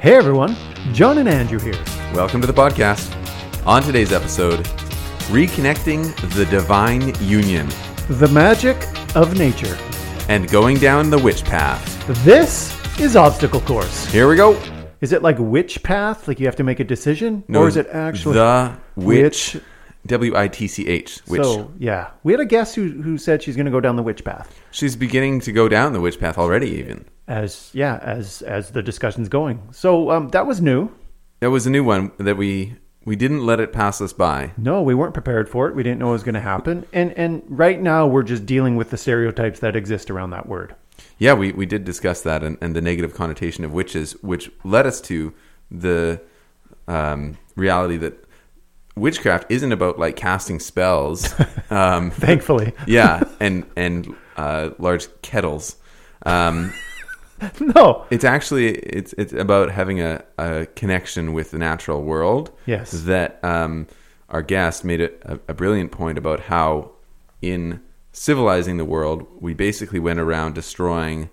Hey everyone, John and Andrew here. Welcome to the podcast. On today's episode, reconnecting the divine union The magic of nature. and going down the witch path. This is Obstacle Course. Here we go. Is it like witch path? Like you have to make a decision? or is it actually the witch? Witch. W I T C H. So, yeah. We had a guest who, who said she's going to go down the witch path. She's beginning to go down the witch path already. Even As, yeah, as as the discussion's going. So, um, that was new. that was a new one that we we didn't let it pass us by. No, we weren't prepared for it. We didn't know it was going to happen. And and right now we're just dealing with the stereotypes that exist around that word. Yeah, we, we did discuss that and, and the negative connotation of witches, which led us to the um, reality that witchcraft isn't about like casting spells. Um, Thankfully. yeah, and and uh, large kettles. Um, no. it's actually it's it's about having a, a connection with the natural world. Yes. That um, our guest made a, a, a brilliant point about how in civilizing the world, we basically went around destroying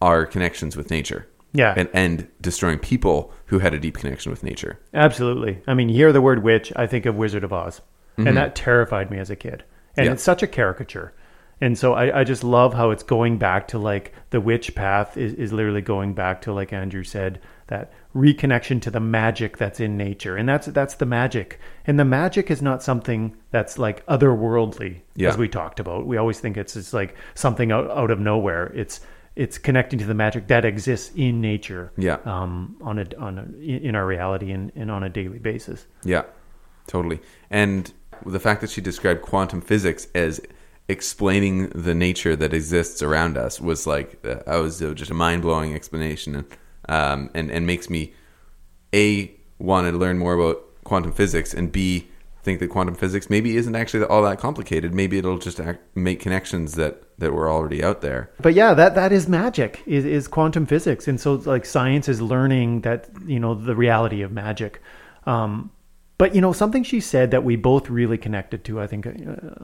our connections with nature. Yeah. And and destroying people who had a deep connection with nature. Absolutely. I mean, you hear the word witch, I think of Wizard of Oz. And mm-hmm. that terrified me as a kid. And Yeah. it's such a caricature. And so I, I just love how it's going back to like the witch path is, is literally going back to like Andrew said, that reconnection to the magic that's in nature. And that's that's the magic. And the magic is not something that's like otherworldly, Yeah. as we talked about. We always think it's it's like something out, out of nowhere. It's it's connecting to the magic that exists in nature Yeah. um, on a on a, in our reality and, and on a daily basis. Yeah, totally. And the fact that she described quantum physics as explaining the nature that exists around us was like uh, that was uh, just a mind blowing explanation, and um, and and makes me a want to learn more about quantum physics, and b think that quantum physics maybe isn't actually all that complicated. Maybe it'll just act, make connections that that were already out there. But yeah, that that is magic is, is quantum physics, and so like science is learning that you know the reality of magic. Um, but you know something she said that we both really connected to, I think uh,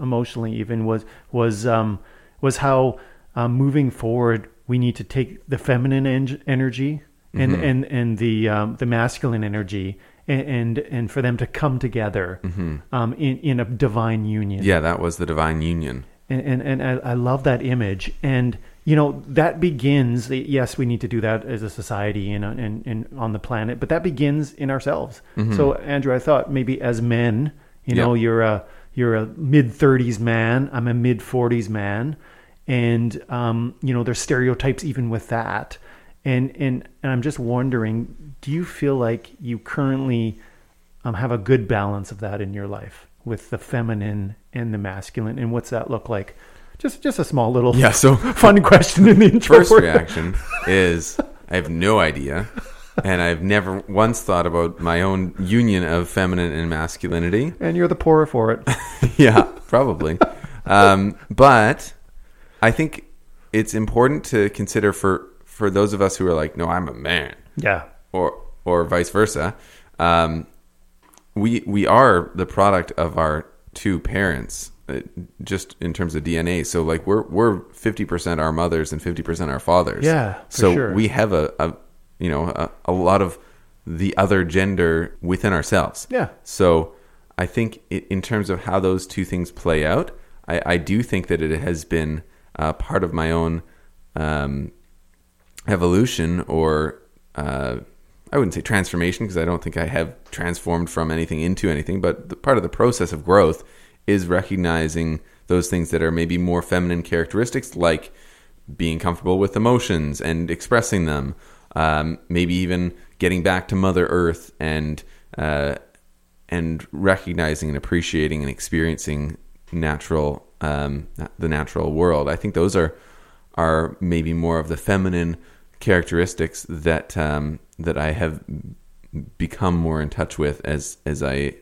emotionally even was was um, was how um, moving forward we need to take the feminine en- energy and and and the um, the masculine energy. And, and for them to come together um, in in a divine union. Yeah, that was the divine union. and and, and I, I love that image. And you know that begins yes we need to do that as a society and, and, and on the planet but that begins in ourselves. So andrew i thought maybe as men you know Yeah. you're a you're a mid 30s man i'm a mid 40s man and um, you know there's stereotypes even with that. And and and i'm just wondering do you feel like you currently um, have a good balance of that in your life with the feminine and the masculine and what's that look like just just a small little Yeah, so fun question in the intro first reaction is I have no idea. And I've never once thought about my own union of feminine and masculinity. and you're the poorer for it yeah, probably. Um, but I think it's important to consider for, for those of us who are like, no, I'm a man, yeah or or vice versa. Um, we we are the product of our two parents, uh, just in terms of DNA. So like we're we're fifty percent our mothers and fifty percent our fathers. Yeah, so sure. we have a, a you know a, a lot of the other gender within ourselves. Yeah. So I think i in terms of how those two things play out, I, I do think that it has been uh, part of my own um, evolution or uh, I wouldn't say transformation because I don't think I have transformed from anything into anything, but the, part of the process of growth is recognizing those things that are maybe more feminine characteristics, like being comfortable with emotions and expressing them, um, maybe even getting back to Mother Earth and uh, and recognizing and appreciating and experiencing natural um, the natural world. I think those are are maybe more of the feminine characteristics that um, that I have become more in touch with as as I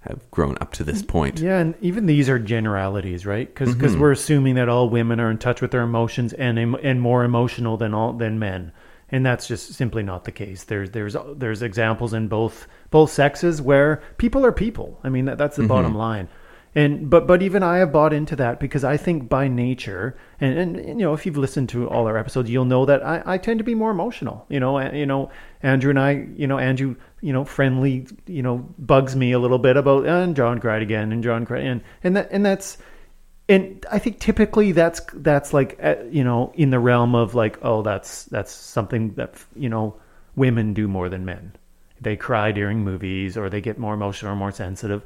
have grown up to this mm-hmm. point. yeah and even these are generalities right because because mm-hmm. we're assuming that all women are in touch with their emotions and and more emotional than all than men and that's just simply not the case. There's there's there's examples in both both sexes where people are people. I mean that, that's the mm-hmm. bottom line, And but but even I have bought into that because I think by nature, and, and you know, if you've listened to all our episodes, you'll know that I, I tend to be more emotional. You know, and, you know, Andrew and I, you know, Andrew, you know, friendly, you know, bugs me a little bit about and John cried again and John cried and and that and that's and I think typically that's that's like uh, you know in the realm of like oh that's that's something that you know women do more than men. They cry during movies or they get more emotional or more sensitive.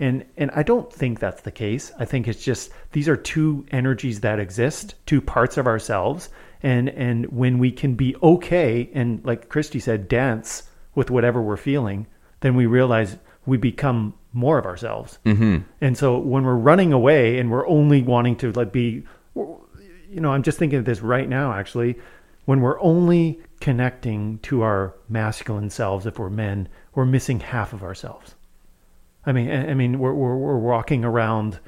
And and I don't think that's the case. I think it's just these are two energies that exist, two parts of ourselves. And and when we can be okay and like Christy said, dance with whatever we're feeling, then we realize we become more of ourselves. Mm-hmm. And so when we're running away and we're only wanting to like be, you know, I'm just thinking of this right now actually. When we're only connecting to our masculine selves, if we're men, we're missing half of ourselves. I mean, I mean, we're we're, we're walking around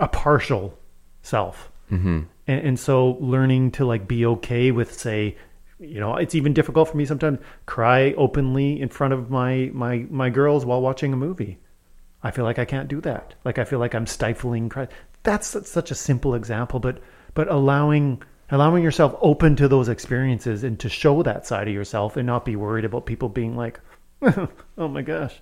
a partial self, mm-hmm. And, and so learning to like be okay with, say, you know, it's even difficult for me sometimes cry openly in front of my my my girls while watching a movie. I feel like I can't do that. Like I feel like I'm stifling cry. That's, such a simple example, but but allowing allowing yourself open to those experiences and to show that side of yourself and not be worried about people being like, oh my gosh,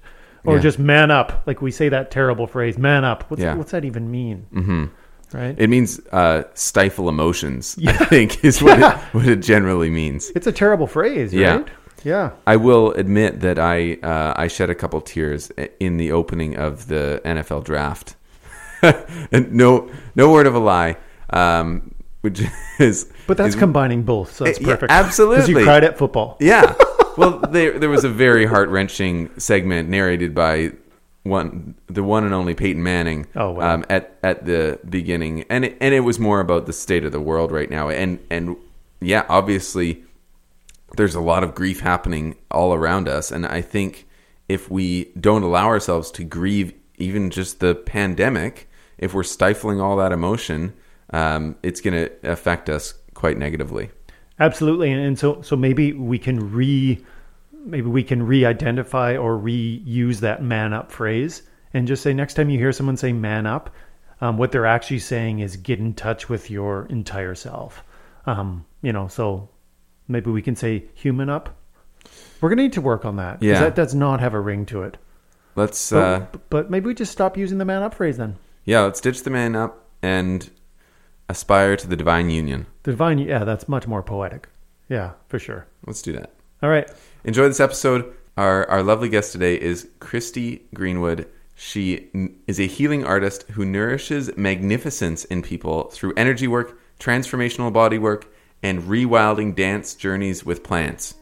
or Yeah. just man up. Like we say that terrible phrase, man up. What's Yeah. what's that even mean? Mm-hmm. Right. It means uh, stifle emotions. I think is what it, what it generally means. it's a terrible phrase, Yeah. right? Yeah. I will admit that I uh, I shed a couple tears in the opening of the NFL draft. and no no word of a lie, um, which is But that's is- combining both, so that's Uh, yeah, perfect. Because absolutely. you cried at football. yeah. Well, there there was a very heart wrenching segment narrated by one the one and only Peyton Manning. Oh, wow. um, at at the beginning, and it, and it was more about the state of the world right now, and and yeah, obviously, there's a lot of grief happening all around us, and I think if we don't allow ourselves to grieve even just the pandemic, if we're stifling all that emotion, um, it's going to affect us quite negatively. Absolutely, and, and so so maybe we can re maybe we can re-identify or reuse that man up phrase and just say next time you hear someone say man up, um, what they're actually saying is get in touch with your entire self. Um, you know, so maybe we can say human up. We're gonna need to work on that. Yeah. that does not have a ring to it. Let's But, uh, but maybe we just stop using the man up phrase then. Yeah, let's ditch the man up and aspire to the divine union. The divine, yeah, that's much more poetic. Yeah, for sure. Let's do that. All right. Enjoy this episode. Our our lovely guest today is Christy Greenwood. She is a healing artist who nourishes magnificence in people through energy work, transformational body work, and rewilding dance journeys with plants.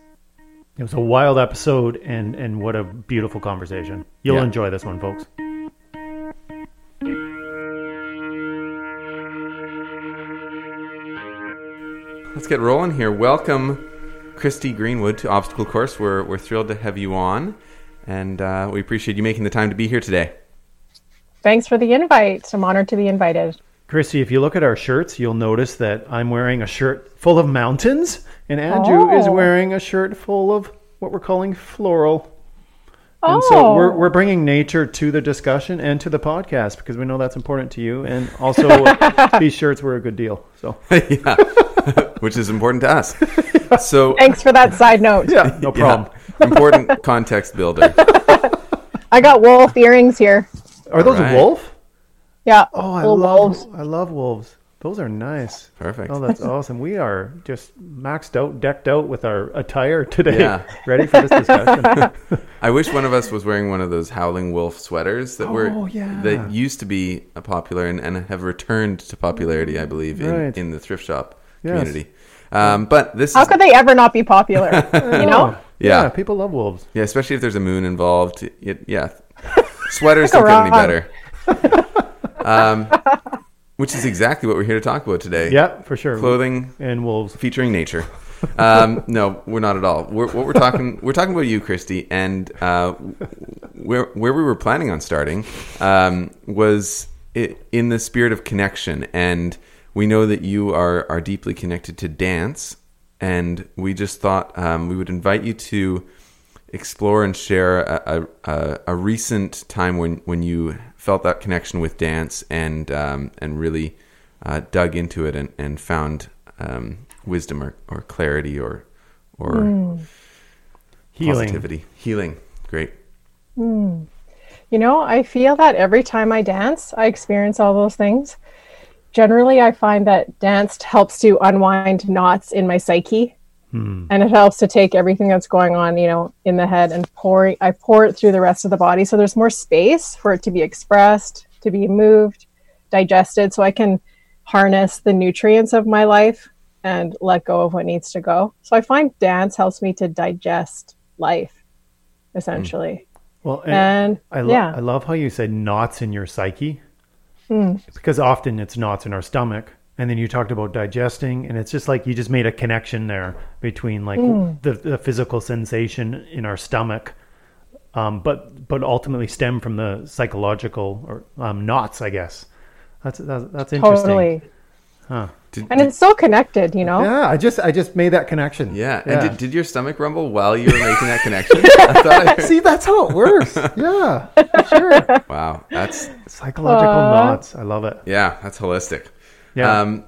It was a wild episode, and and what a beautiful conversation. You'll Yeah. enjoy this one, folks. Let's get rolling here. Welcome, Christy Greenwood, to Obstacle Course. We're we're thrilled to have you on, and uh, we appreciate you making the time to be here today. Thanks for the invite. I'm honored to be invited. Christy, if you look at our shirts, you'll notice that I'm wearing a shirt full of mountains, and Andrew is Oh. wearing a shirt full of what we're calling floral. Oh, And so we're, oh. we're bringing nature to the discussion and to the podcast because we know that's important to you. And also, these shirts were a good deal. So, yeah, which is important to us. So thanks for that side note. yeah, no problem. Yeah. Important context builder. I got wolf earrings here. Are those Alright. wolf? Yeah. Oh, I love wolves. I love wolves. Those are nice. Perfect. Oh, that's awesome. We are just maxed out, decked out with our attire today, Yeah. ready for this discussion. I wish one of us was wearing one of those Howling Wolf sweaters that were Oh, yeah. that used to be a popular and, and have returned to popularity, I believe, in, Right. in the thrift shop Yes. community. Um, but this How is could they ever not be popular? you know? Yeah. people love wolves. yeah, especially if there's a moon involved. It, yeah, sweaters Go don't get any better. um, which is exactly what we're here to talk about today. Yeah, for sure. clothing and wolves. featuring nature. Um, no, we're not at all. We're, what we're talking, we're talking about you, Christy, and uh, where where we were planning on starting um, was i in the spirit of connection, and we know that you are are deeply connected to dance, and we just thought um, we would invite you to explore and share a, a, a, a recent time when when you felt that connection with dance and um, and really uh, dug into it and, and found um, wisdom or, or clarity or or Healing. positivity, healing. Great. You know, I feel that every time I dance, I experience all those things. Generally, I find that dance helps to unwind knots in my psyche. Hmm. And it helps to take everything that's going on, you know, in the head and pour I pour it through the rest of the body. So there's more space for it to be expressed, to be moved, digested, so I can harness the nutrients of my life and let go of what needs to go. So I find dance helps me to digest life, essentially. Hmm. Well, and And I, lo- yeah. I love how you said knots in your psyche. Hmm. Because often it's knots in our stomach. And then you talked about digesting, and it's just like you just made a connection there between like the, the physical sensation in our stomach, um, but but ultimately stem from the psychological or um, knots, I guess. That's that's, that's interesting. Totally. Did, And it's so connected, you know? Yeah, I just I just made that connection. yeah. And did, did your stomach rumble while you were making that connection? I I See, that's how it works. yeah, sure. wow, that's Psychological Aw. knots. I love it. yeah, that's holistic. Yeah. Um,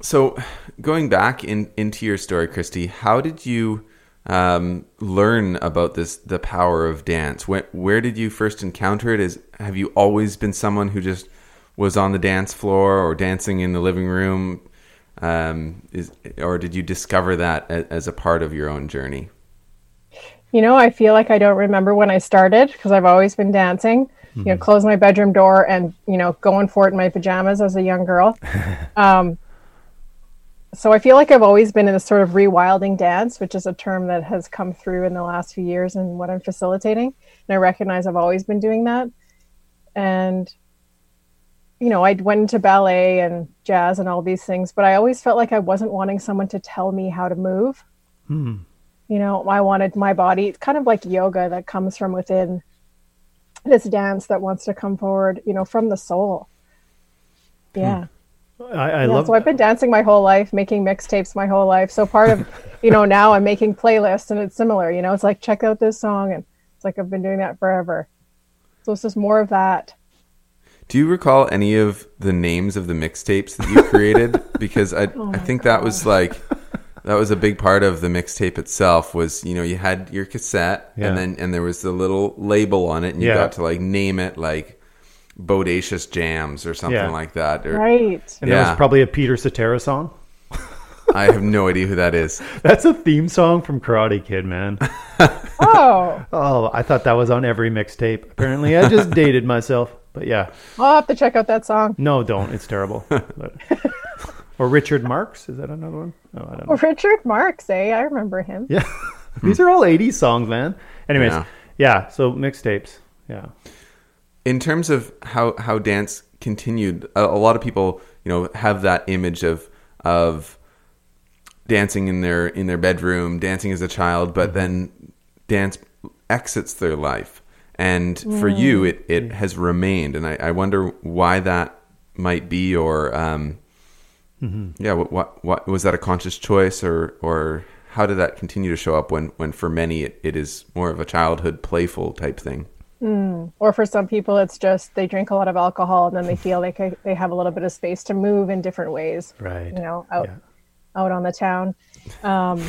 so going back in into your story, Christy, how did you um, learn about this the power of dance? Where, where did you first encounter it? Is have you always been someone who just was on the dance floor or dancing in the living room? Um, is or did you discover that as, as a part of your own journey? You know, I feel like I don't remember when I started because I've always been dancing. You Mm-hmm. know, close my bedroom door and, you know, going for it in my pajamas as a young girl. um, so I feel like I've always been in this sort of rewilding dance, which is a term that has come through in the last few years and what I'm facilitating. And I recognize I've always been doing that. And, you know, I went into ballet and jazz and all these things, but I always felt like I wasn't wanting someone to tell me how to move you know i wanted my body it's kind of like yoga that comes from within this dance that wants to come forward you know from the soul yeah hmm. I, I yeah, love so I've been dancing my whole life, making mixtapes my whole life. So part of, you know, now I'm making playlists and it's similar. You know, it's like check out this song, and it's like I've been doing that forever. So it's just more of that. Do you recall any of the names of the mixtapes that you created? because I oh I think that was like that was a big part of the mixtape itself was you know you had your cassette Yeah. and then and there was the little label on it and you Yeah. got to like name it like bodacious jams or something Yeah. like that or Right. And that was probably a Peter Cetera song. I have no idea who that is. That's a theme song from Karate Kid, man. Oh, Oh, I thought that was on every mixtape. Apparently, I just dated myself. But yeah, I'll have to check out that song. no, don't. It's terrible. But, or Richard Marx is that another one? No, I don't know. Richard Marx, eh? I remember him. Yeah, these are all '80s songs, man. Anyways, Yeah. yeah. so mixtapes. Yeah, in terms of how how dance continued a, a lot of people you know have that image of of dancing in their in their bedroom dancing as a child but then dance exits their life and for you it it has remained and I, I wonder why that might be or um yeah what, what what was that a conscious choice or or how did that continue to show up when when for many it, it is more of a childhood playful type thing Or for some people, it's just they drink a lot of alcohol and then they feel like they have a little bit of space to move in different ways. right. You know, out Yeah. out on the town. Um,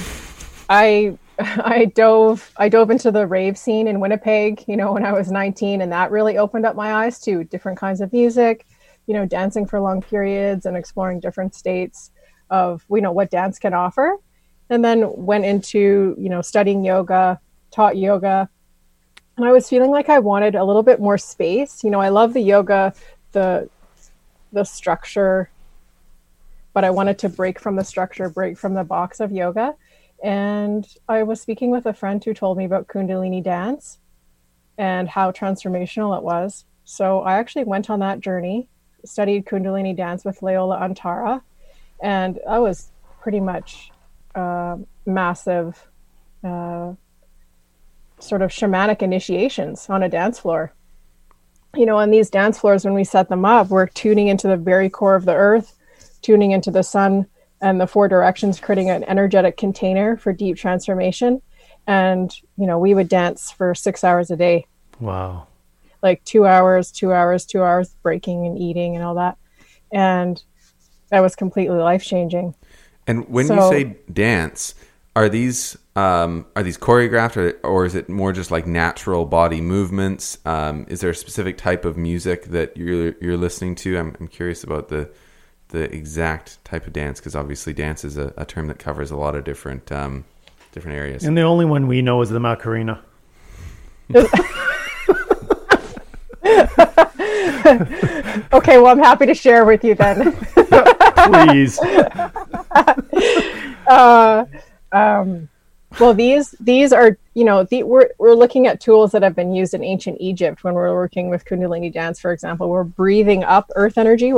I I dove I dove into the rave scene in Winnipeg. You know, when I was 19, and that really opened up my eyes to different kinds of music. You know, dancing for long periods and exploring different states of you know what dance can offer. And then went into you know studying yoga, taught yoga, and I was feeling like I wanted a little bit more space. You know, I love the yoga, the the structure, but I wanted to break from the structure, break from the box of yoga. And I was speaking with a friend who told me about Kundalini dance and how transformational it was. So I actually went on that journey, studied Kundalini dance with Leola Antara, and that was pretty much uh, massive, uh, sort of shamanic initiations on a dance floor. You know, on these dance floors, when we set them up, we're tuning into the very core of the earth, tuning into the sun and the four directions, creating an energetic container for deep transformation. And, you know, we would dance for six hours a day. Wow. Like two hours, two hours, two hours breaking and eating and all that. And that was completely life changing. And when So- you say dance, are these um, are these choreographed, or, or is it more just like natural body movements? Um, is there a specific type of music that you're you're listening to? I'm, I'm curious about the the exact type of dance because obviously dance is a, a term that covers a lot of different um, different areas. And the only one we know is the Macarena. Okay, well, I'm happy to share with you then. Please. uh, um, well, these these are you know the, we're we're looking at tools that have been used in ancient Egypt when we're working with Kundalini dance, for example. We're breathing up Earth energy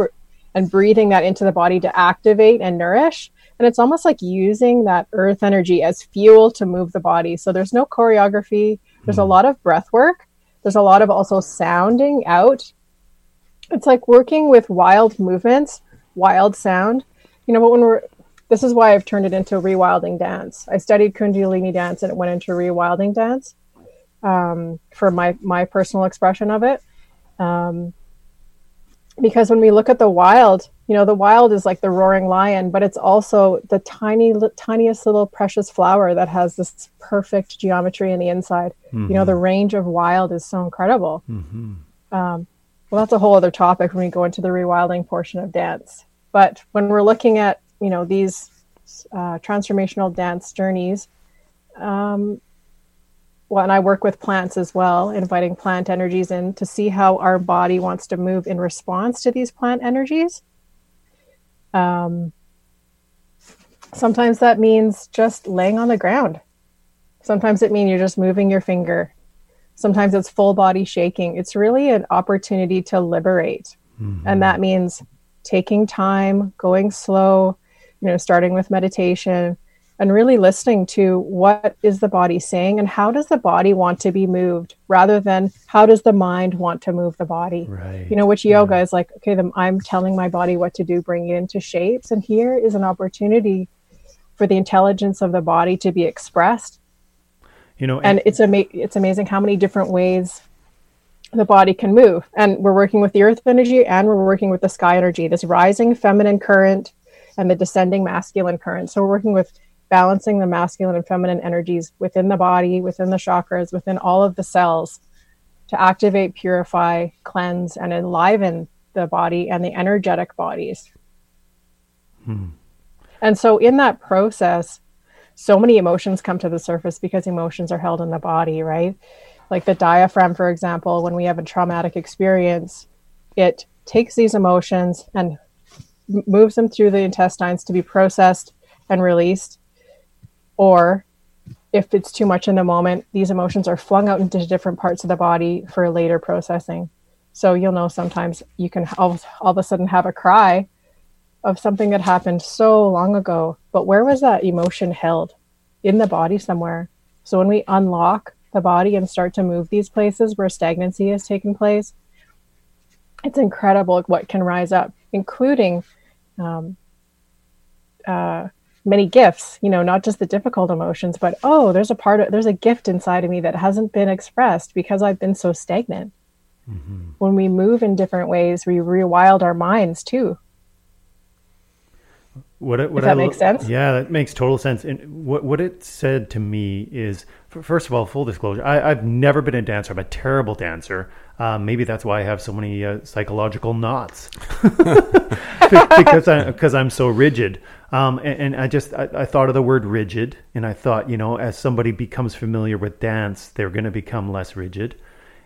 and breathing that into the body to activate and nourish. And it's almost like using that Earth energy as fuel to move the body. So there's no choreography. There's a lot of breath work. There's a lot of also sounding out. It's like working with wild movements, wild sound. You know, but when we're this is why I've turned it into rewilding dance. I studied Kundalini dance and it went into rewilding dance um, for my my personal expression of it. Um, because when we look at the wild, you know, the wild is like the roaring lion, but it's also the tiny, tiniest little precious flower that has this perfect geometry in the inside. You know, the range of wild is so incredible. Um, well, that's a whole other topic when we go into the rewilding portion of dance. But when we're looking at, you know, these uh, transformational dance journeys, um, well, and I work with plants as well, inviting plant energies in to see how our body wants to move in response to these plant energies. Um, sometimes that means just laying on the ground. Sometimes it means you're just moving your finger. Sometimes it's full body shaking. It's really an opportunity to liberate. Mm-hmm. And that means taking time, going slow, you know, starting with meditation and really listening to what is the body saying and how does the body want to be moved rather than how does the mind want to move the body. Right. You know, which yoga is like, okay, the, I'm telling my body what to do, bring it into shapes. And here is an opportunity for the intelligence of the body to be expressed You know, and it's ama- it's amazing how many different ways the body can move. And we're working with the earth energy and we're working with the sky energy this rising feminine current and the descending masculine current. So we're working with balancing the masculine and feminine energies within the body within the chakras within all of the cells to activate purify cleanse and enliven the body and the energetic bodies. Hmm. And so in that process so many emotions come to the surface because emotions are held in the body, right? Like the diaphragm, for example, when we have a traumatic experience, it takes these emotions and moves them through the intestines to be processed and released. Or if it's too much in the moment, these emotions are flung out into different parts of the body for later processing. So you'll know sometimes you can all, all of a sudden have a cry of something that happened so long ago, but where was that emotion held? In the body somewhere. So when we unlock the body and start to move these places where stagnancy has taken place, it's incredible what can rise up, including um, uh, many gifts. You know, not just the difficult emotions, but oh, there's a part of there's a gift inside of me that hasn't been expressed because I've been so stagnant. When we move in different ways, we rewild our minds too. What it, what that I makes sense? Yeah, that makes total sense. And what what it said to me is, first of all, full disclosure, I, I've never been a dancer. I'm a terrible dancer. Um, maybe that's why I have so many uh, psychological knots because I because I'm so rigid. Um, and, and I just I, I thought of the word rigid, and I thought, you know, as somebody becomes familiar with dance, they're going to become less rigid.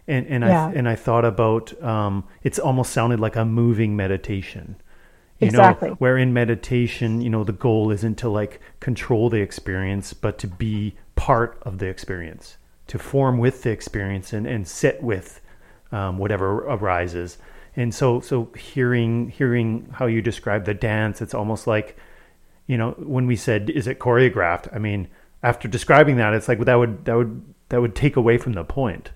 And and Yeah. I and I thought about um, it's almost sounded like a moving meditation you Exactly. know where in meditation you know the goal isn't to like control the experience but to be part of the experience to form with the experience and, and sit with um, whatever arises and so so hearing hearing how you describe the dance it's almost like you know when we said is it choreographed i mean after describing that it's like that would that would that would take away from the point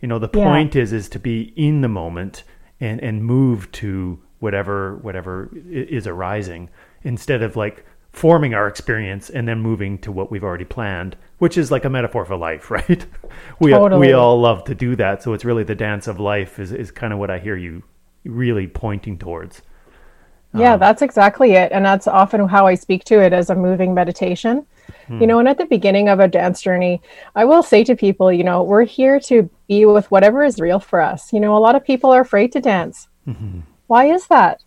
you know the Yeah. point is is to be in the moment and and move to whatever whatever is arising instead of like forming our experience and then moving to what we've already planned, which is like a metaphor for life, right? we Totally. we all love to do that, so it's really the dance of life is is kind of what I hear you really pointing towards. Yeah, um, that's exactly it. And that's often how I speak to it as a moving meditation. You hmm. know, and at the beginning of a dance journey, I will say to people, you know, we're here to be with whatever is real for us. You know, a lot of people are afraid to dance. Mm-hmm. Why is that?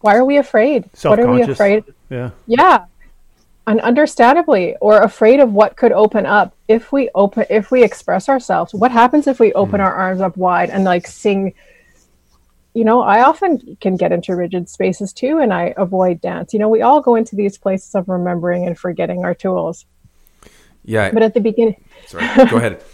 Why are we afraid? What are we afraid? Yeah. Yeah. And understandably, or afraid of what could open up if we open if we express ourselves. What happens if we open hmm. our arms up wide and like sing you know, I often can get into rigid spaces too, and I avoid dance. You know, we all go into these places of remembering and forgetting our tools. Yeah. But at the beginning, sorry. Go ahead.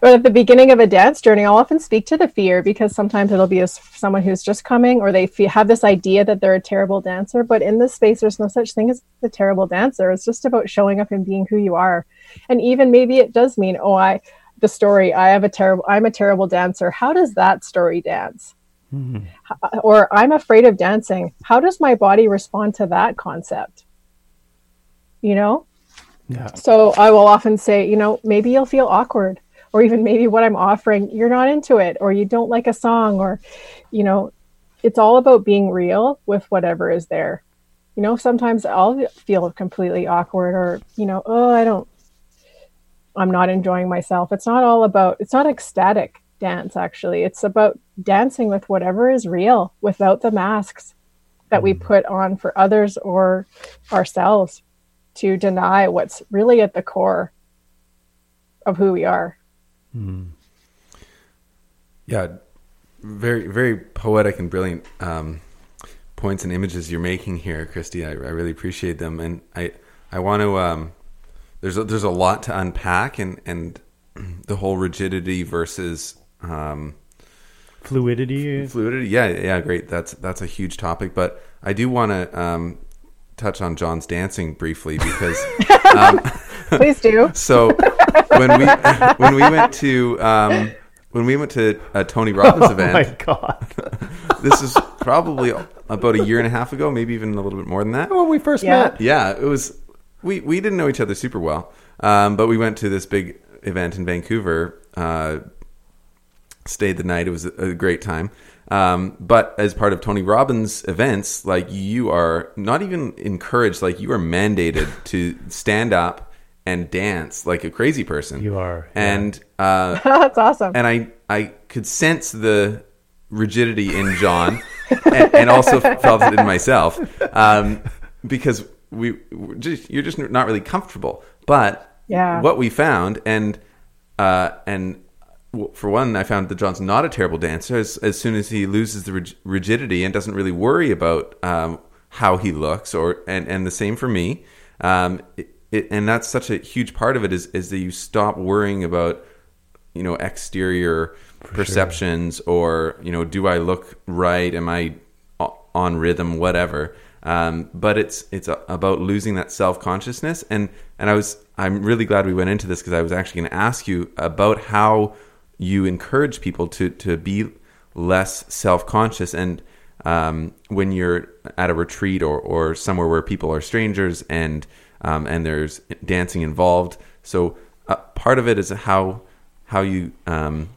but at the beginning of a dance journey, I'll often speak to the fear because sometimes it'll be as someone who's just coming, or they fe- have this idea that they're a terrible dancer. But in this space, there's no such thing as a terrible dancer. It's just about showing up and being who you are. And even maybe it does mean, oh, I the story I have a terrible I'm a terrible dancer. How does that story dance? Hmm. H- Or I'm afraid of dancing. How does my body respond to that concept? You know? Yeah. So I will often say, you know, maybe you'll feel awkward, or even maybe what I'm offering, you're not into it, or you don't like a song, or, you know, it's all about being real with whatever is there. You know, sometimes I'll feel completely awkward, or, you know, oh, I don't, I'm not enjoying myself. It's not all about, it's not ecstatic dance, actually. It's about dancing with whatever is real without the masks that we mm. put on for others or ourselves to deny what's really at the core of who we are. Yeah, very very poetic and brilliant um, points and images you're making here, Christy. I, I really appreciate them, and I I want to. Um, there's a, there's a lot to unpack, and and the whole rigidity versus um, Fluidity. fluidity. Yeah, yeah, great. That's that's a huge topic, but I do want to um, touch on John's dancing briefly because. Please do. So when we when we went to um, when we went to a Tony Robbins Oh event, my god. this is probably about a year and a half ago, maybe even a little bit more than that. when we first Yeah. met. Yeah, it was. We we didn't know each other super well, um, but we went to this big event in Vancouver. Uh, stayed the night. It was a, a great time. Um, but as part of Tony Robbins events, like you are not even encouraged, like you are mandated to stand up and dance like a crazy person. You are, yeah. and uh, That's awesome. and I I could sense the rigidity in John, and, and also felt it in myself, um, because we just you're just not really comfortable. But Yeah. what we found, and uh, and for one, I found that John's not a terrible dancer. As as soon as he loses the rig- rigidity and doesn't really worry about um, how he looks, or and and the same for me. Um, it, it, and that's such a huge part of it is is that you stop worrying about you know exterior perceptions or you know do I look right? Am I on rhythm? Whatever. Um, but it's it's about losing that self consciousness and and I was I'm really glad we went into this because I was actually going to ask you about how you encourage people to to be less self conscious and um, when you're at a retreat or, or somewhere where people are strangers and um, and there's dancing involved. So uh, part of it is how how you um,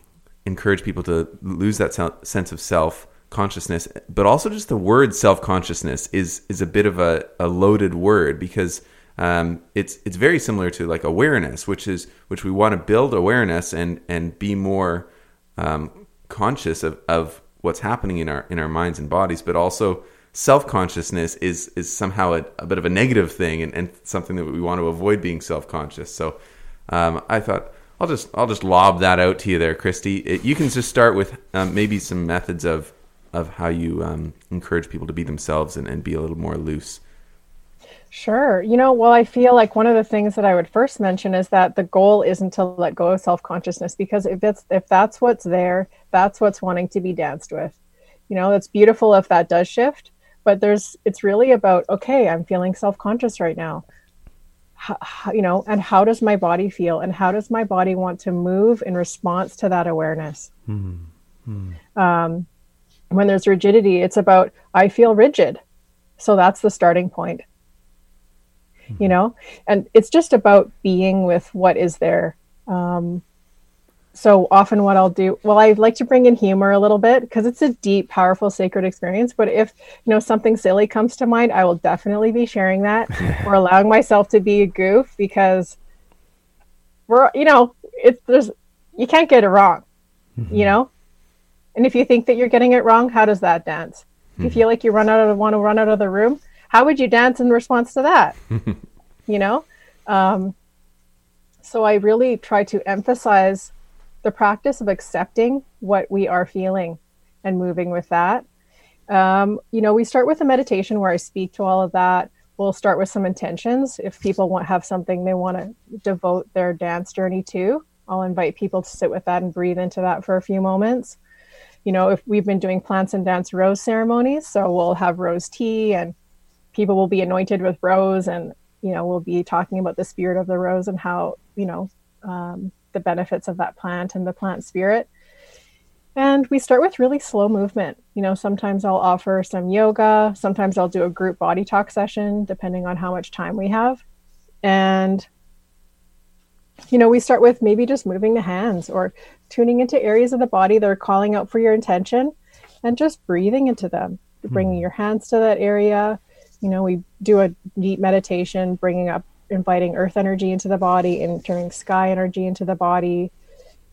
encourage people to lose that se- sense of self consciousness, but also just the word self consciousness is is a bit of a, a loaded word because um, it's it's very similar to like awareness, which is which we want to build awareness and and be more um, conscious of, of what's happening in our in our minds and bodies, but also self consciousness is is somehow a, a bit of a negative thing and, and something that we want to avoid being self conscious. So um, I thought I'll just I'll just lob that out to you there, Christy. It, you can just start with um, maybe some methods of of how you um, encourage people to be themselves and, and be a little more loose. Sure. You know, well, I feel like one of the things that I would first mention is that the goal isn't to let go of self-consciousness because if it's if that's what's there, that's what's wanting to be danced with. You know, it's beautiful if that does shift, but there's it's really about okay, I'm feeling self-conscious right now. How, how- you know, and how does my body feel and how does my body want to move in response to that awareness? Um, when there's rigidity, it's about I feel rigid. So that's the starting point you know and it's just about being with what is there um, so often what i'll do well i like to bring in humor a little bit because it's a deep powerful sacred experience but if you know something silly comes to mind i will definitely be sharing that or allowing myself to be a goof because we're you know it's there's you can't get it wrong mm-hmm. you know? And if you think that you're getting it wrong how does that dance? Mm-hmm. you feel like you run out of want to run out of the room how would you dance in response to that? You know? Um, so i really try to emphasize the practice of accepting what we are feeling and moving with that. Um, you know we start with a meditation where i speak to all of that. We'll start with some intentions. If people want have something they want to devote their dance journey to i'll invite people to sit with that and breathe into that for a few moments. You know if we've been doing plants and dance rose ceremonies so we'll have rose tea and people will be anointed with rose and you know we'll be talking about the spirit of the rose and how you know um, the benefits of that plant and the plant spirit. And we start with really slow movement. You know sometimes i'll offer some yoga sometimes i'll do a group body talk session depending on how much time we have. And you know we start with maybe just moving the hands or tuning into areas of the body that are calling out for your intention and just breathing into them. Bringing hmm. your hands to that area. You know we do a deep meditation bringing up inviting earth energy into the body and turning sky energy into the body.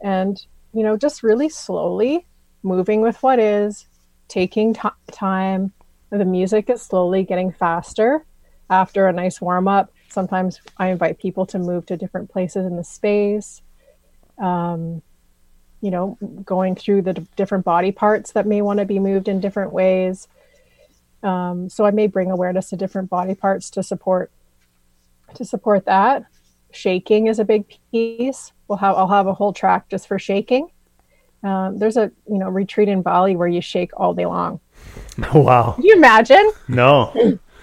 And you know just really slowly moving with what is taking t- time. The music is slowly getting faster after a nice warm up. Sometimes i invite people to move to different places in the space. Um, you know going through the d- different body parts that may want to be moved in different ways. Um, so I may bring awareness to different body parts to support to support that. Shaking is a big piece. We'll have I'll have a whole track just for shaking. Um, there's a you know retreat in Bali where you shake all day long. Wow! Can you imagine? No,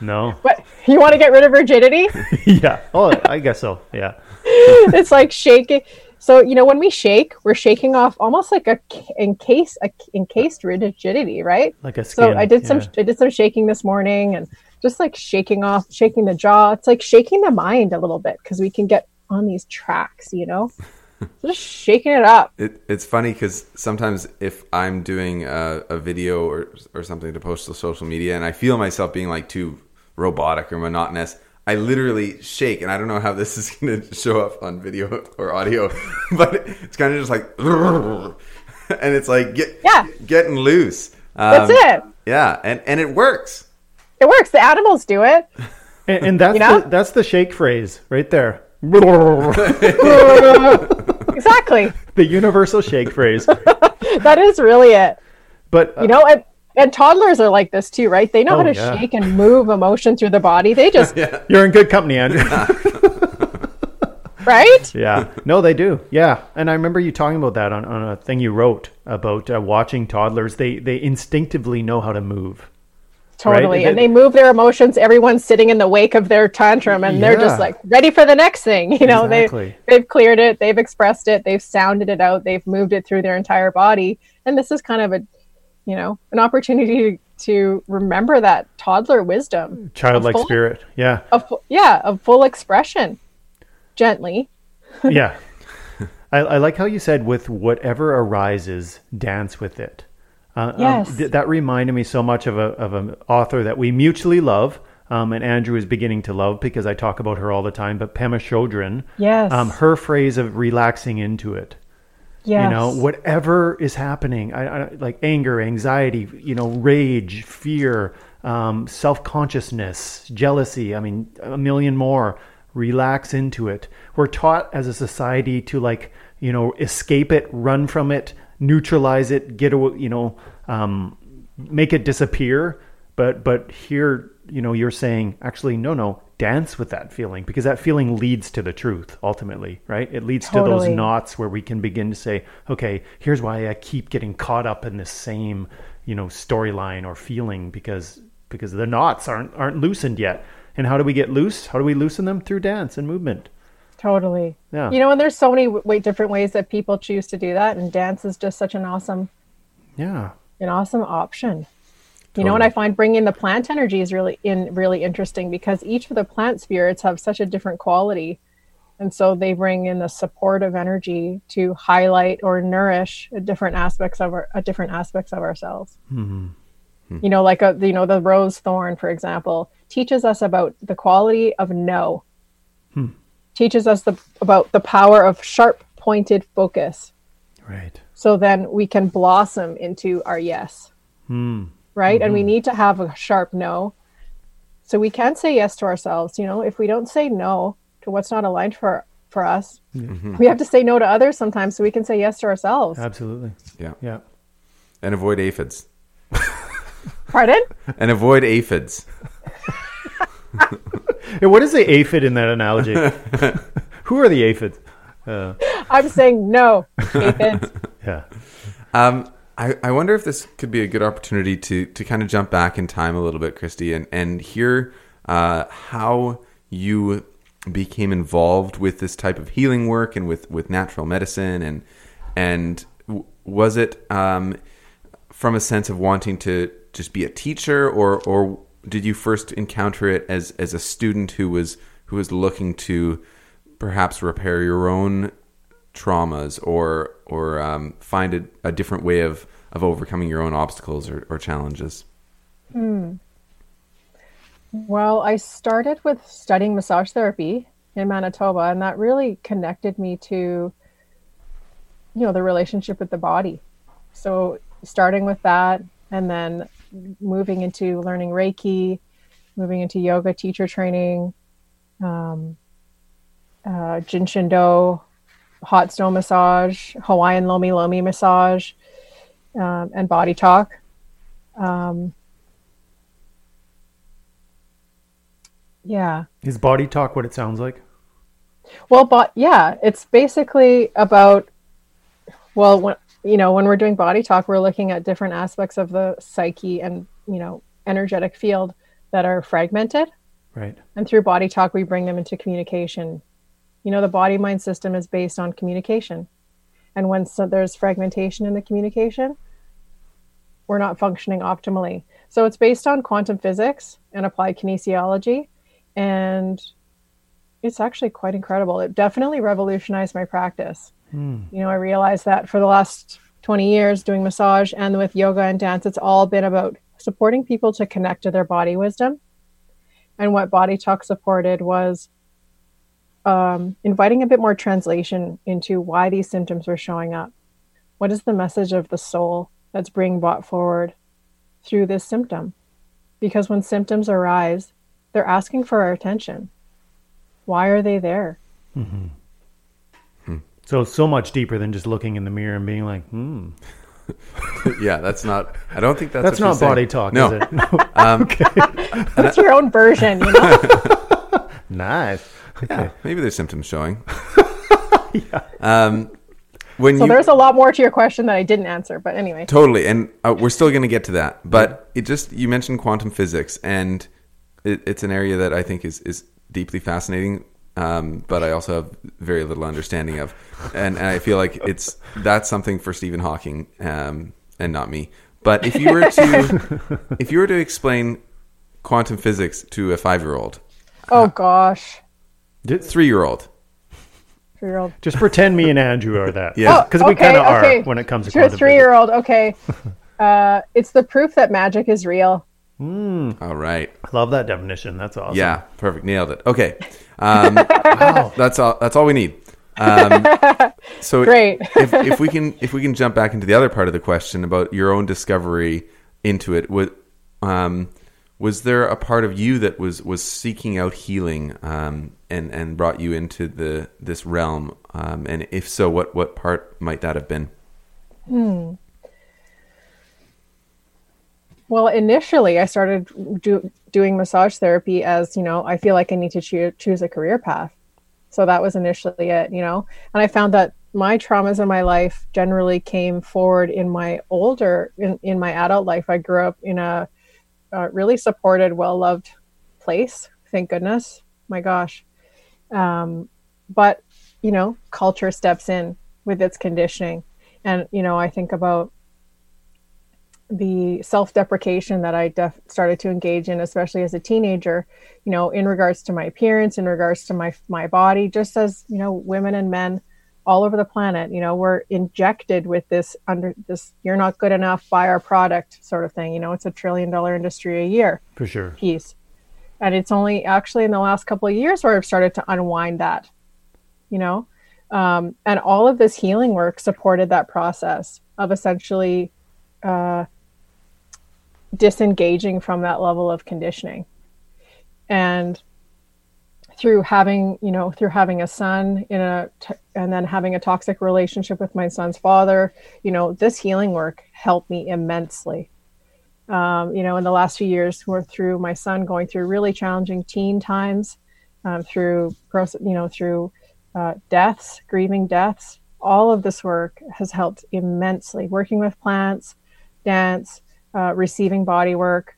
no. But you want to get rid of rigidity? yeah. Oh, I guess so. Yeah. it's like shaking. So you know, when we shake, we're shaking off almost like a encased, a encased rigidity, right? Like a skin. So I did some, I did some shaking this morning, and just like shaking off, shaking the jaw. It's like shaking the mind a little bit because we can get on these tracks, you know. just shaking it up. It, it's funny because sometimes if I'm doing a, a video or or something to post to social media, and I feel myself being like too robotic or monotonous, I literally shake, and I don't know how this is going to show up on video or audio, but it's kind of just like, and it's like get, yeah. getting loose. Um, That's it. Yeah, and and it works. It works. The animals do it. And, and that's you know? the, that's the shake phrase right there. exactly. The universal shake phrase. that is really it. But uh, you know, it, and toddlers are like this too, right? They know oh, how to yeah. shake and move emotion through the body. They just yeah. You're in good company, Andrew. right? Yeah. No, they do. Yeah. And I remember you talking about that on, on a thing you wrote about uh, watching toddlers. They they instinctively know how to move. Totally. Right? And they move their emotions. Everyone's sitting in the wake of their tantrum and yeah. they're just like ready for the next thing. You know, exactly. they they've cleared it, they've expressed it, they've sounded it out, they've moved it through their entire body. And this is kind of a you know, an opportunity to remember that toddler wisdom, childlike full, spirit. Yeah. Of, yeah, of full expression, gently. yeah. I, I, like how you said, with whatever arises, dance with it. Uh, um, yes. Um, th- that reminded me so much of a of an author that we mutually love. Um, and Andrew is beginning to love because I talk about her all the time. But Pema Chodron, yes, um, her phrase of relaxing into it, Yes. You know, whatever is happening, I, I, like anger, anxiety, you know, rage, fear, um, self consciousness, jealousy. I mean, a million more. Relax into it. We're taught as a society to like, you know, escape it, run from it, neutralize it, get away, you know, um, make it disappear. But but here, you know, you're saying actually, no, no, dance with that feeling because that feeling leads to the truth ultimately, right? It leads totally. to those knots where we can begin to say, okay, here's why I keep getting caught up in this same, you know, storyline or feeling because because the knots aren't aren't loosened yet. And how do we get loose? How do we loosen them through dance and movement? Totally. Yeah. You know, and there's so many w- different ways that people choose to do that, and dance is just such an awesome, yeah, an awesome option. You know, and I find bringing the plant energy is really in really interesting because each of the plant spirits have such a different quality. And so they bring in the supportive energy to highlight or nourish different aspects of our different aspects of ourselves. Mm-hmm. You know, like a you know the rose thorn, for example, teaches us about the quality of no. Hmm. Teaches us the, about the power of sharp pointed focus. Right. So then we can blossom into our yes. Hmm. Right. And we need to have a sharp no. So we can say yes to ourselves. You know, if we don't say no to what's not aligned for for us, we have to say no to others sometimes so we can say yes to ourselves. Absolutely. Yeah. Yeah. And avoid aphids. Pardon? And avoid aphids. Hey, what is the aphid in that analogy? Who are the aphids? Uh, I'm saying no. aphids. yeah. Um, I, I wonder if this could be a good opportunity to, to kind of jump back in time a little bit, Christy, and, and hear uh, how you became involved with this type of healing work and with, with natural medicine. And, and was it um, from a sense of wanting to just be a teacher, or, or did you first encounter it as, as a student who was, who was looking to perhaps repair your own traumas or or um, find a, a different way of of overcoming your own obstacles or, or challenges Well, I started with studying massage therapy in Manitoba, and that really connected me to, you know, the relationship with the body. So, starting with that, and then moving into learning Reiki, moving into yoga teacher training, um, uh, Jin Shin Do, hot stone massage, Hawaiian Lomi Lomi massage, um, and body talk. Um, yeah. Is body talk what it sounds like? Well, but yeah, it's basically about well, when you know, when we're doing body talk, we're looking at different aspects of the psyche and, you know, energetic field that are fragmented. Right. And through body talk, we bring them into communication. You know, the body mind system is based on communication. And when so there's fragmentation in the communication, we're not functioning optimally. So it's based on quantum physics and applied kinesiology. And it's actually quite incredible. It definitely revolutionized my practice. You know, I realized that for the last 20 years doing massage and with yoga and dance, it's all been about supporting people to connect to their body wisdom. And what Body Talk supported was um, inviting a bit more translation into why these symptoms were showing up. What is the message of the soul that's being brought forward through this symptom? Because when symptoms arise, they're asking for our attention. Why are they there? So so much deeper than just looking in the mirror and being like, hmm. yeah that's not i don't think that's That's what not she's saying. body talk, no is it? No. um, It's your own version, you know? nice. yeah, maybe there's symptoms showing um, when So you there's a lot more to your question that I didn't answer, but anyway. Totally, and uh, we're still going to get to that. But it just you mentioned quantum physics, and it, it's an area that I think is is deeply fascinating. Um, but I also have very little understanding of, and, and I feel like it's that's something for Stephen Hawking um, and not me. But if you were to if you were to explain quantum physics to a five year old, Oh gosh. Three year old, Three year old. Just pretend me and Andrew are that. Yeah. Because we kind of are when it comes to To quantum three year old, okay. Uh, it's the proof that magic is real. all right. Love that definition. That's awesome. yeah, perfect, nailed it. Okay, um, that's all. That's all we need. Um, so Great. if, if we can if we can jump back into the other part of the question about your own discovery into it, was um, was there a part of you that was was seeking out healing um, and and brought you into the this realm? Um, and if so, what what part might that have been? Well, initially, I started do, doing massage therapy as, you know, I feel like I need to choo- choose a career path. So that was initially it, you know. And I found that my traumas in my life generally came forward in my older, in, in my adult life. I grew up in a, a really supported, well loved place. Thank goodness. My gosh. Um, but, you know, culture steps in with its conditioning. And, you know, I think about the self-deprecation that I def- started to engage in, especially as a teenager, you know, in regards to my appearance, in regards to my my body, just as you know, women and men all over the planet, you know, we're injected with this under this "you're not good enough, buy our product" sort of thing. You know, it's a trillion dollar industry a year For sure. piece, and it's only actually in the last couple of years where I've started to unwind that. You know, um, and all of this healing work supported that process of essentially. Uh, disengaging from that level of conditioning. And through having you know through having a son in a t- and then having a toxic relationship with my son's father you know this healing work helped me immensely. Um, you know in the last few years we're through my son going through really challenging teen times um, through you know through uh, deaths grieving deaths. All of this work has helped immensely. Working with plants dance uh, receiving body work,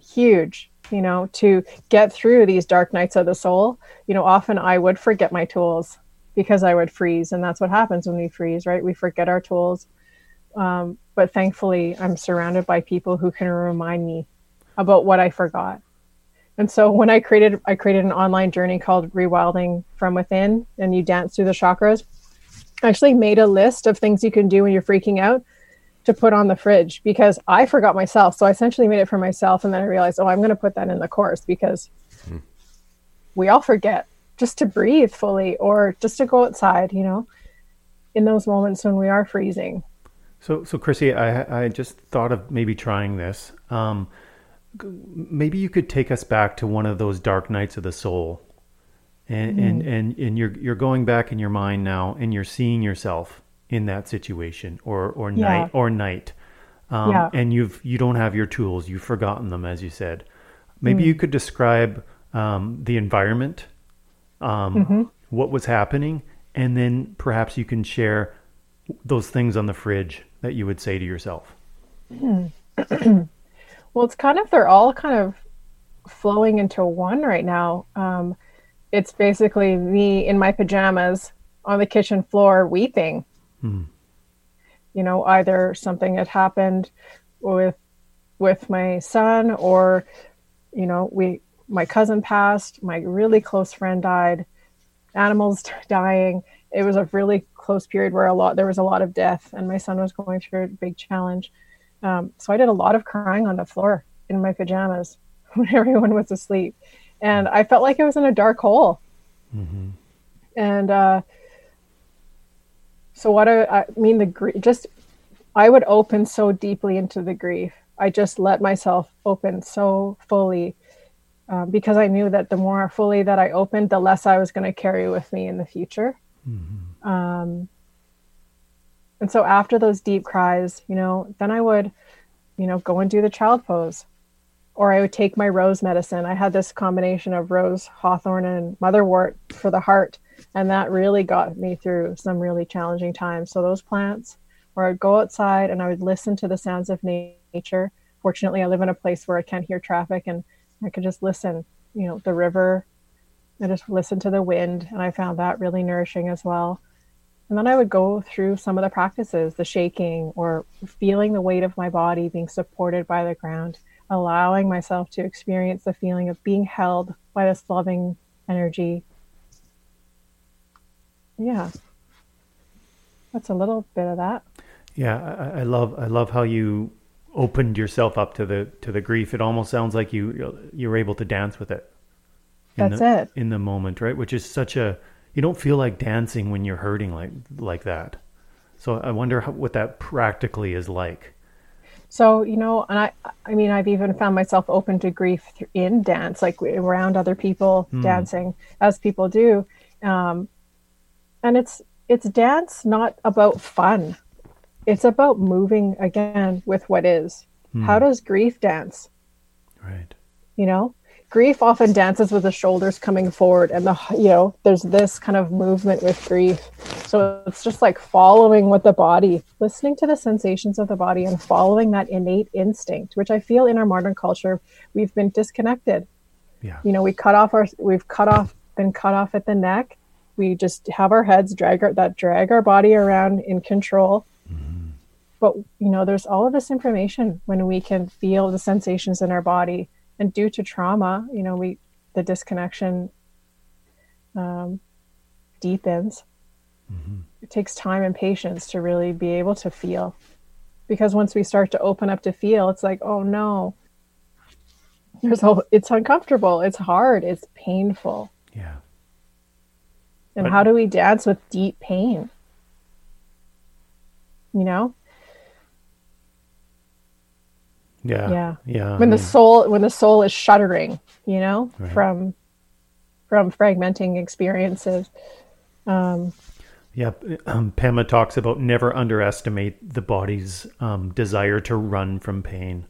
huge, you know, to get through these dark nights of the soul. You know, often I would forget my tools because I would freeze. And that's what happens when we freeze, right? We forget our tools. Um, but thankfully, I'm surrounded by people who can remind me about what I forgot. And so when I created, I created an online journey called Rewilding from Within, and you dance through the chakras. I actually made a list of things you can do when you're freaking out to put on the fridge because I forgot myself. So I essentially made it for myself. And then I realized, oh, I'm going to put that in the course because mm. we all forget just to breathe fully or just to go outside, you know, in those moments when we are freezing. So, so Chrissy, I, I just thought of maybe trying this. Um, maybe you could take us back to one of those dark nights of the soul. And, mm. and, and, and you're, you're going back in your mind now and you're seeing yourself in that situation or or yeah. night or night um, yeah. and you've you don't have your tools you've forgotten them as you said maybe mm. you could describe um, the environment um, mm-hmm. what was happening and then perhaps you can share those things on the fridge that you would say to yourself mm. well it's kind of they're all kind of flowing into one right now um, it's basically me in my pajamas on the kitchen floor weeping Hmm. You know, either something had happened with with my son or you know, we my cousin passed, my really close friend died, animals dying. It was a really close period where a lot there was a lot of death and my son was going through a big challenge. Um, so I did a lot of crying on the floor in my pajamas when everyone was asleep. And I felt like I was in a dark hole. Mm-hmm. And uh, so what I, I mean, the grief, just I would open so deeply into the grief. I just let myself open so fully um, because I knew that the more fully that I opened, the less I was going to carry with me in the future. Mm-hmm. Um, and so after those deep cries, you know, then I would, you know, go and do the child pose, or I would take my rose medicine. I had this combination of rose, hawthorn, and motherwort for the heart and that really got me through some really challenging times. So those plants, where I'd go outside and I would listen to the sounds of nature. Fortunately, I live in a place where I can't hear traffic, and I could just listen. You know, the river. I just listen to the wind, and I found that really nourishing as well. And then I would go through some of the practices, the shaking or feeling the weight of my body being supported by the ground, allowing myself to experience the feeling of being held by this loving energy. Yeah. That's a little bit of that. Yeah I, I, love i love how you opened yourself up to the to the grief. It almost sounds like you you're able to dance with it that's the, it. in the moment right? Which is such a you don't feel like dancing when you're hurting like like that. So i wonder how, what that practically is like so you know and i i mean i've even found myself open to grief in dance like around other people mm. dancing as people do. Um, and it's it's dance not about fun. It's about moving again with what is. Hmm. how does grief dance? Right. You know grief often dances with the shoulders coming forward and the you know there's this kind of movement with grief. So it's just like following what the body listening to the sensations of the body and following that innate instinct which i feel in our modern culture we've been disconnected. Yeah. You know we cut off our we've cut off been cut off at the neck. We just have our heads drag our, that drag our body around in control. Mm-hmm. but you know there's all of this information when we can feel the sensations in our body and due to trauma you know we the disconnection um, deepens. Mm-hmm. it takes time and patience to really be able to feel. Because once we start to open up to feel it's like oh no. There's a, it's uncomfortable. It's hard. It's painful. Yeah. And but, how do we dance with deep pain? You know yeah. Yeah. Yeah when the soul when the soul is shuddering you know right. from from fragmenting experiences. Um yeah um, pema talks about never underestimate the body's um, desire to run from pain.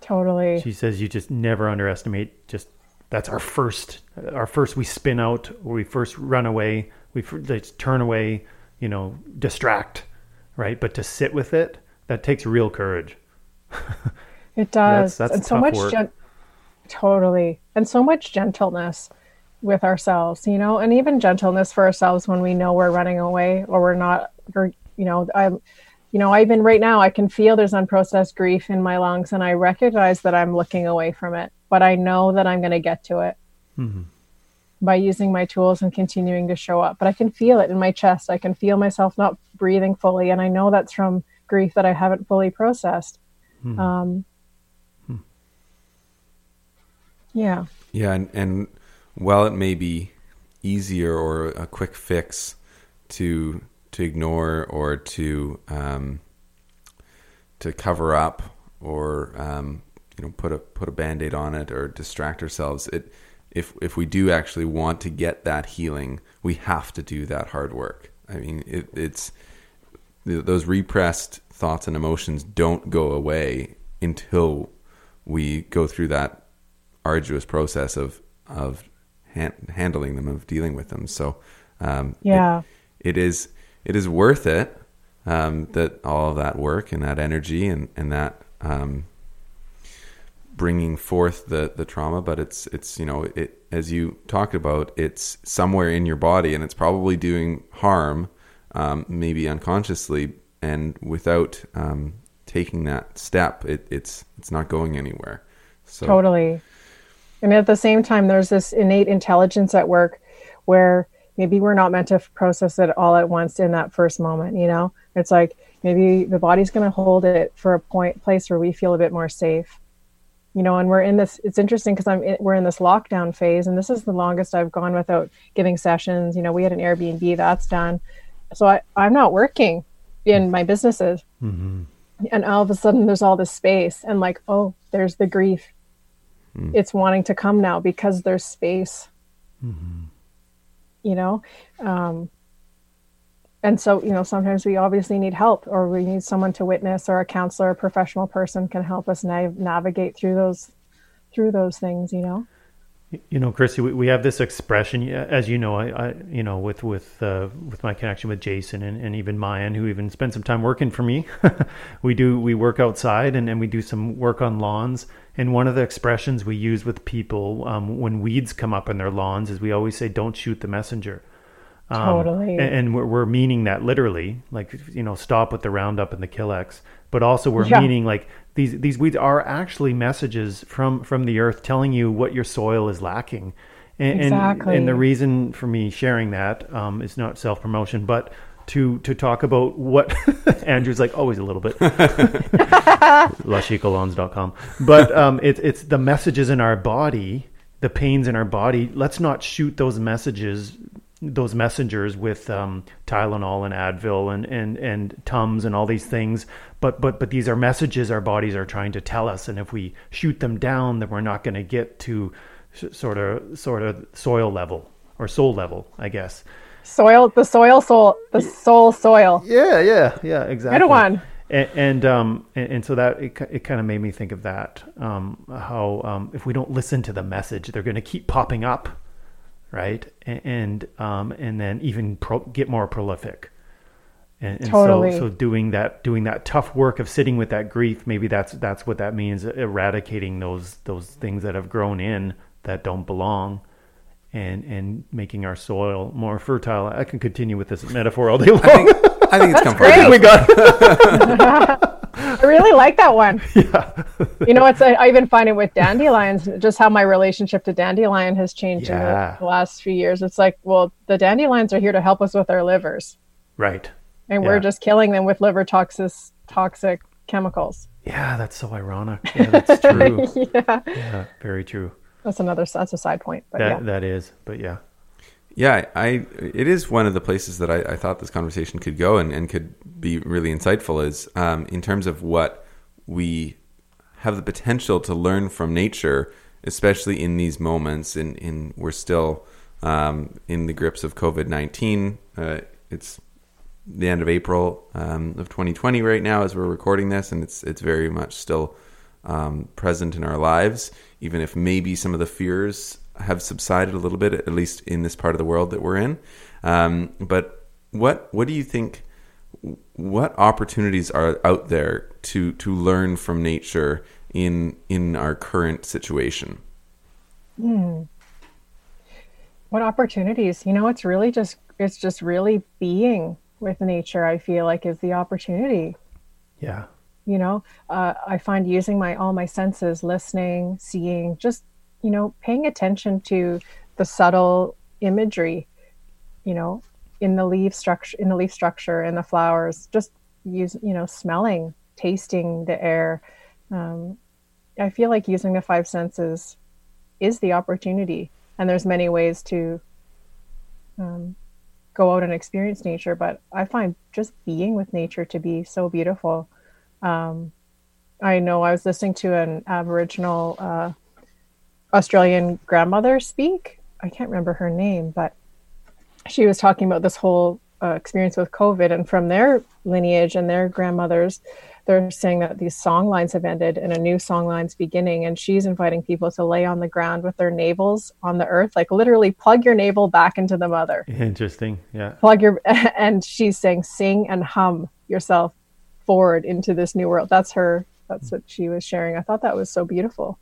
Totally. She says you just never underestimate just that's our first our first we spin out or we first run away we turn away you know distract right? But to sit with it that takes real courage It does. That's, that's and so much gen- totally. And so much gentleness with ourselves, you know, and even gentleness for ourselves when we know we're running away or we're not or you know, I'm you know, even right now I can feel there's unprocessed grief in my lungs and I recognize that I'm looking away from it, but I know that I'm going to get to it. Mm-hmm. By using my tools and continuing to show up, but I can feel it in my chest. I can feel myself not breathing fully, and I know that's from grief that I haven't fully processed. Mm-hmm. Um, Yeah. Yeah, and, and while it may be easier or a quick fix to to ignore or to um, to cover up or um, you know put a put a band-aid on it or distract ourselves it if if we do actually want to get that healing we have to do that hard work i mean it, it's those repressed thoughts and emotions don't go away until we go through that arduous process of of han- handling them, of dealing with them. So um, yeah, it, it is it is worth it um, that all of that work and that energy and and that um, bringing forth the the trauma. But it's it's you know it as you talked about, it's somewhere in your body and it's probably doing harm, um, maybe unconsciously and without um, taking that step, it, it's it's not going anywhere. So, totally. And at the same time, there's this innate intelligence at work where maybe we're not meant to process it all at once in that first moment. You know, it's like maybe the body's going to hold it for a point place where we feel a bit more safe. You know, and we're in this. It's interesting because I'm in, we're in this lockdown phase, and this is the longest I've gone without giving sessions. You know, we had an Airbnb that's done, so I I'm not working in my businesses, mm-hmm. and all of a sudden there's all this space, and like, oh, there's the grief mm. it's wanting to come now because there's space mm-hmm. you know um, and so you know sometimes we obviously need help or we need someone to witness or a counselor a professional person can help us nav- navigate through those through those things you know you know, Chrissy, we, we have this expression, as you know, I, I you know, with with uh, with my connection with Jason and, and even Mayan, who even spent some time working for me. we do we work outside and, and we do some work on lawns. And one of the expressions we use with people um, when weeds come up in their lawns is we always say, "Don't shoot the messenger." Um, totally. And, and we're, we're meaning that literally, like you know, stop with the Roundup and the Killex, but also we're yeah. meaning like these these weeds are actually messages from from the earth telling you what your soil is lacking. And, exactly. and, and the reason for me sharing that um, is not self promotion, but to to talk about what Andrew's like always a little bit lashicolons.com but um, it, it's the messages in our body the pains in our body let's not shoot those messages those messengers with um, Tylenol and Advil and, and, and Tums and all these things. But, but, but these are messages our bodies are trying to tell us. And if we shoot them down, then we're not going to get to sort of, sort of soil level or soul level, I guess. Soil, the soil, soul, the soul, soil. Yeah, yeah, yeah, exactly. Good one. And, and um and, and, so that it, it kind of made me think of that um how um if we don't listen to the message they're going to keep popping up right? And and, um, and then even pro- get more prolific. And, and totally. so, so doing that, doing that tough work of sitting with that grief, maybe that's that's what that means, eradicating those those things that have grown in that don't belong, and and making our soil more fertile. I can continue with this metaphor all day long. I think, I think it's come far. great. we got I really like that one. Yeah. you know, it's I even find it with dandelions, just how my relationship to dandelion has changed in the last few years. It's like, well, the dandelions are here to help us with our livers, right. and Yeah. we're just killing them with liver toxic toxic chemicals. Yeah, that's so ironic. Yeah, that's true. yeah, yeah, very true. that's another that's a side point, but That yeah. that is, but yeah, Yeah, I it is one of the places that I, I thought this conversation could go and, and could be really insightful is um, in terms of what we have the potential to learn from nature, especially in these moments. In in we're still um, in the grips of COVID nineteen. Uh, it's the end of April um, of 2020 right now as we're recording this, and it's it's very much still um, present in our lives, even if maybe some of the fears have subsided a little bit, at least in this part of the world that we're in. Um, but what what do you think? What opportunities are out there to to learn from nature in in our current situation? what opportunities you know it's really just it's just really being with nature i feel like is the opportunity yeah, you know uh, i find using my all my senses listening seeing just you know paying attention to the subtle imagery you know in the leaf structure in the leaf structure and the flowers just use you know smelling tasting the air. Um, i feel like using the five senses is the opportunity and there's many ways to um, go out and experience nature but i find just being with nature to be so beautiful. Um, i know i was listening to an aboriginal uh, australian grandmother speak. I can't remember her name but she was talking about this whole uh, experience with covid and from their lineage and their grandmothers they're saying that these song lines have ended and a new song line's beginning and she's inviting people to lay on the ground with their navels on the earth like literally plug your navel back into the mother. Interesting. Yeah, plug your and she's saying sing and hum yourself forward into this new world. That's her that's what she was sharing. I thought that was so beautiful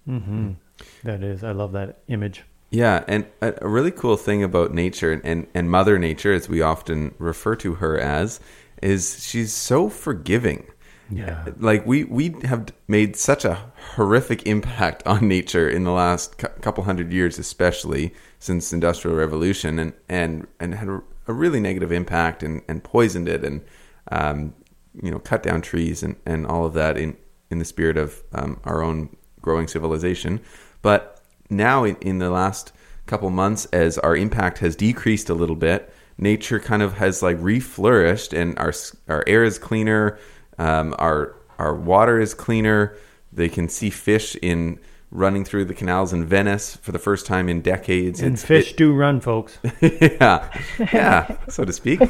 that is. I love that image. Yeah, and a, really cool thing about nature and, and Mother Nature, as we often refer to her as, is she's so forgiving. Yeah. Like we we have made such a horrific impact on nature in the last cou- couple hundred years, especially since industrial revolution, and and and had a, a really negative impact and, and poisoned it, and um, you know cut down trees and, and all of that in in the spirit of um, our own growing civilization. But now in, in the last couple months, as our impact has decreased a little bit, nature kind of has like reflourished, and our our air is cleaner, um, our our water is cleaner. They can see fish in running through the canals in Venice for the first time in decades. And It's- fish do run, folks. yeah, yeah, so to speak.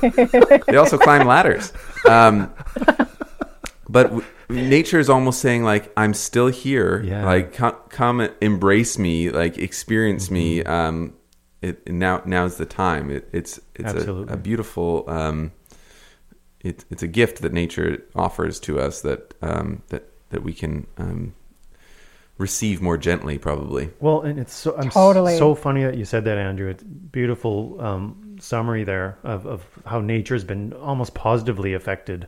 they also climb ladders. Um, but w- nature is almost saying like, "I'm still here. Yeah. Like, come, come, embrace me. Like, experience me. Um, it, now, now's the time. It, it's it's a, a beautiful. Um, it, it's a gift that nature offers to us that um, that that we can um, receive more gently, probably. Well, and it's so I'm Totally. so funny that you said that, Andrew. It's beautiful um, summary there of, of how nature's been almost positively affected,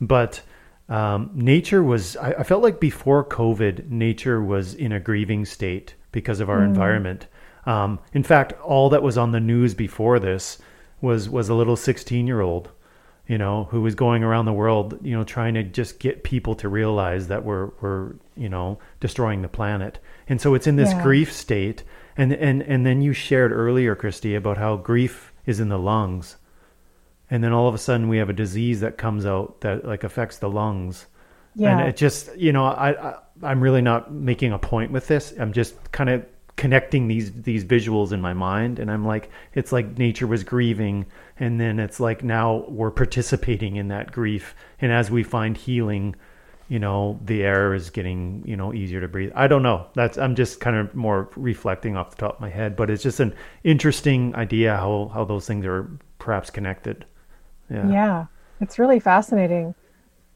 but um, nature was. I, I felt like before COVID, nature was in a grieving state because of our environment. Um, in fact, all that was on the news before this was was a little 16 year old you know, who was going around the world, you know, trying to just get people to realize that we're we're you know destroying the planet. And so it's in this Yeah. grief state. And and and then you shared earlier, Christy, about how grief is in the lungs. And then all of a sudden we have a disease that comes out that like affects the lungs. Yeah. And it just, you know, I, I I'm really not making a point with this. I'm just kind of connecting these these visuals in my mind. And I'm like it's like nature was grieving. And then it's like now we're participating in that grief. And as we find healing you know the air is getting you know easier to breathe. I don't know. That's i'm just kind of more reflecting off the top of my head. But it's just an interesting idea how how those things are perhaps connected yeah yeah it's really fascinating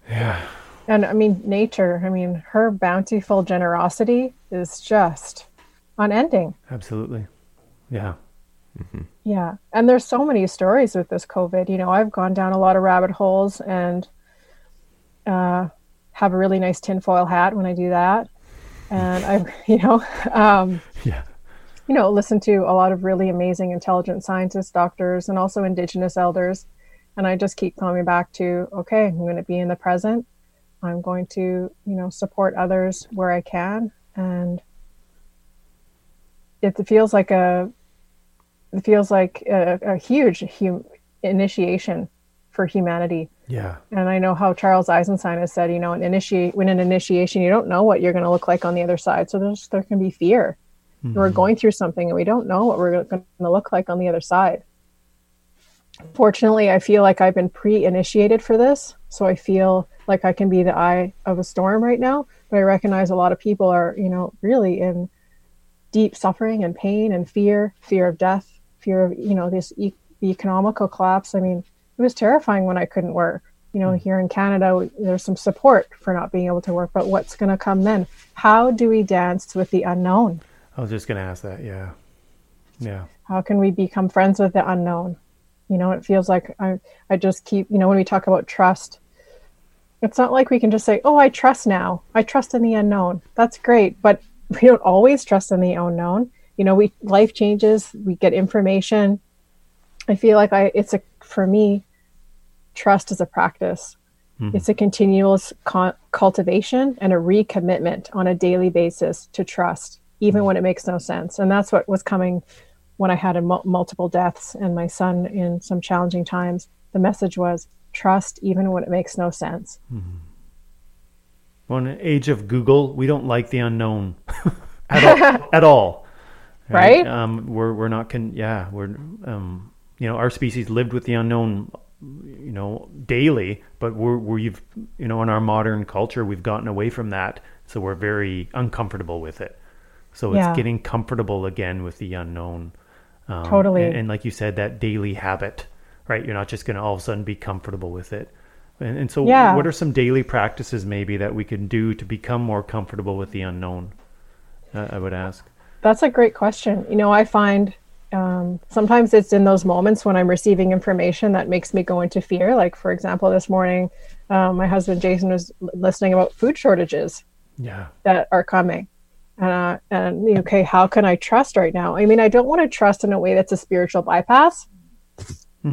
yeah and i mean nature i mean her bountiful generosity is just unending absolutely yeah Yeah. And there's so many stories with this COVID. You know, I've gone down a lot of rabbit holes and uh, have a really nice tinfoil hat when I do that. And I, you know, um, Yeah. you know, listen to a lot of really amazing, intelligent scientists, doctors, and also Indigenous elders. And I just keep coming back to, okay, I'm going to be in the present. I'm going to, you know, support others where I can. And it feels like a, it feels like a, a huge hum- initiation for humanity. Yeah. And I know how Charles Eisenstein has said, you know, an initiate when an initiation, you don't know what you're going to look like on the other side. So there's there can be fear. We're mm-hmm. going through something and we don't know what we're going to look like on the other side. Fortunately, I feel like I've been pre-initiated for this, so I feel like I can be the eye of a storm right now. But I recognize a lot of people are, you know, really in deep suffering and pain and fear, fear of death, fear of, you know, this e- economical collapse. I mean, it was terrifying when I couldn't work. You know, mm. here in Canada, there's some support for not being able to work, but what's going to come then? How do we dance with the unknown? I was just going to ask that. Yeah. Yeah. How can we become friends with the unknown? You know, it feels like I, I just keep, you know, when we talk about trust, it's not like we can just say, oh, I trust now. I trust in the unknown. That's great. But we don't always trust in the unknown. You know, we life changes, we get information. I feel like I, it's a, for me, trust is a practice. Mm-hmm. It's a continuous con- cultivation and a recommitment on a daily basis to trust, even mm-hmm. when it makes no sense. And that's what was coming when I had mul- multiple deaths and my son in some challenging times. The message was trust, even when it makes no sense. Well, in an age of Google, we don't like the unknown at all. at all. Right? Um, we're we're not con. Yeah, we're um, you know, our species lived with the unknown, you know, daily. But we're we've you know, in our modern culture, we've gotten away from that, so we're very uncomfortable with it. So it's Yeah. getting comfortable again with the unknown. Um, Totally. And, and like you said, that daily habit, right? You're not just going to all of a sudden be comfortable with it. And, and so, Yeah. what are some daily practices maybe that we can do to become more comfortable with the unknown? Uh, I would ask. That's a great question. You know, I find um, sometimes it's in those moments when I'm receiving information that makes me go into fear. Like, for example, this morning, um, my husband Jason was listening about food shortages Yeah. that are coming. Uh, and you know, okay, how can I trust right now? I mean, I don't want to trust in a way that's a spiritual bypass.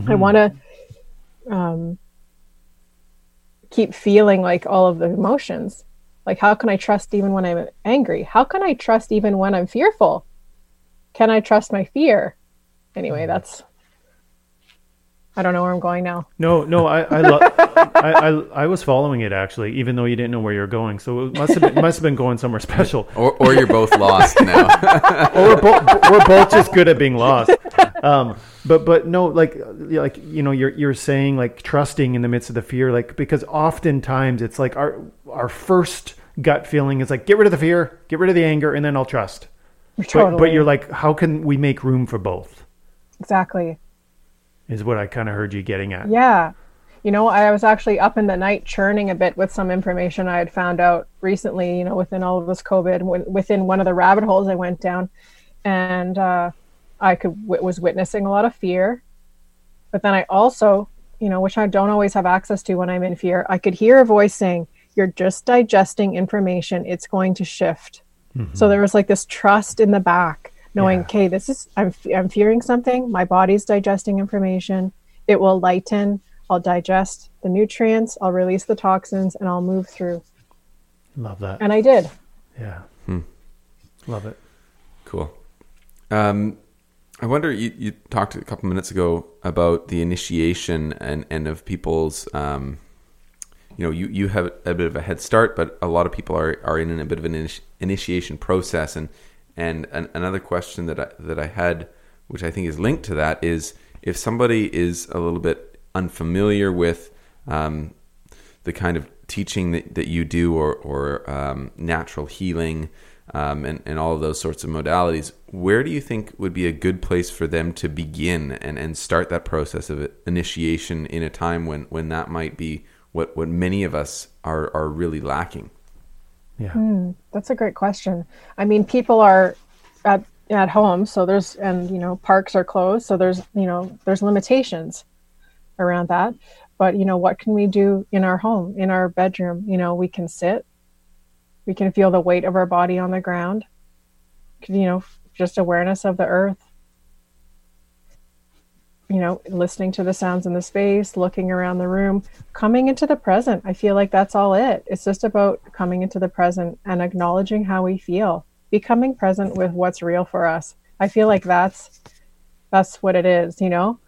I want to um, keep feeling like all of the emotions. Like, how can I trust even when I'm angry? How can I trust even when I'm fearful? Can I trust my fear? Anyway, that's. I don't know where I'm going now. No, no, I, I, lo- I, I, I was following it actually, even though you didn't know where you're going. So it must have been, must have been going somewhere special. Or, or you're both lost now. or we're both we're both just good at being lost. Um, but but no, like like you know, you're you're saying like trusting in the midst of the fear, like because oftentimes it's like our our first gut feeling is like get rid of the fear, get rid of the anger, and then I'll trust. But, but you're like, how can we make room for both? exactly. Is what I kind of heard you getting at. Yeah. You know, I was actually up in the night churning a bit with some information I had found out recently, you know, within all of this COVID, within one of the rabbit holes I went down. And uh, I could w- was witnessing a lot of fear. But then I also, you know, which I don't always have access to when I'm in fear, I could hear a voice saying, You're just digesting information. It's going to shift. So there was like this trust in the back, knowing, Yeah. okay, this is I'm I'm fearing something. My body's digesting information. It will lighten. I'll digest the nutrients. I'll release the toxins, and I'll move through. Love that. And I did. Yeah. Love it. Cool. Um, I wonder. You, you talked a couple minutes ago about the initiation and and of people's. Um, you know, you you have a bit of a head start, but a lot of people are are in a bit of an initi- initiation process. And and an, another question that I that I had, which I think is linked to that, is if somebody is a little bit unfamiliar with um, the kind of teaching that, that you do or, or um, natural healing um, and, and all of those sorts of modalities, where do you think would be a good place for them to begin and, and start that process of initiation in a time when, when that might be what, what many of us are, are really lacking? Yeah. Hmm, that's a great question. I mean, people are at at home. So there's, and, you know, parks are closed. So there's, you know, there's limitations around that. But, you know, what can we do in our home, in our bedroom? You know, we can sit, we can feel the weight of our body on the ground, you know, just awareness of the earth. You know, listening to the sounds in the space, looking around the room, coming into the present. I feel like that's all it. It's just about coming into the present and acknowledging how we feel becoming present with what's real for us. I feel like that's that's what it is, you know.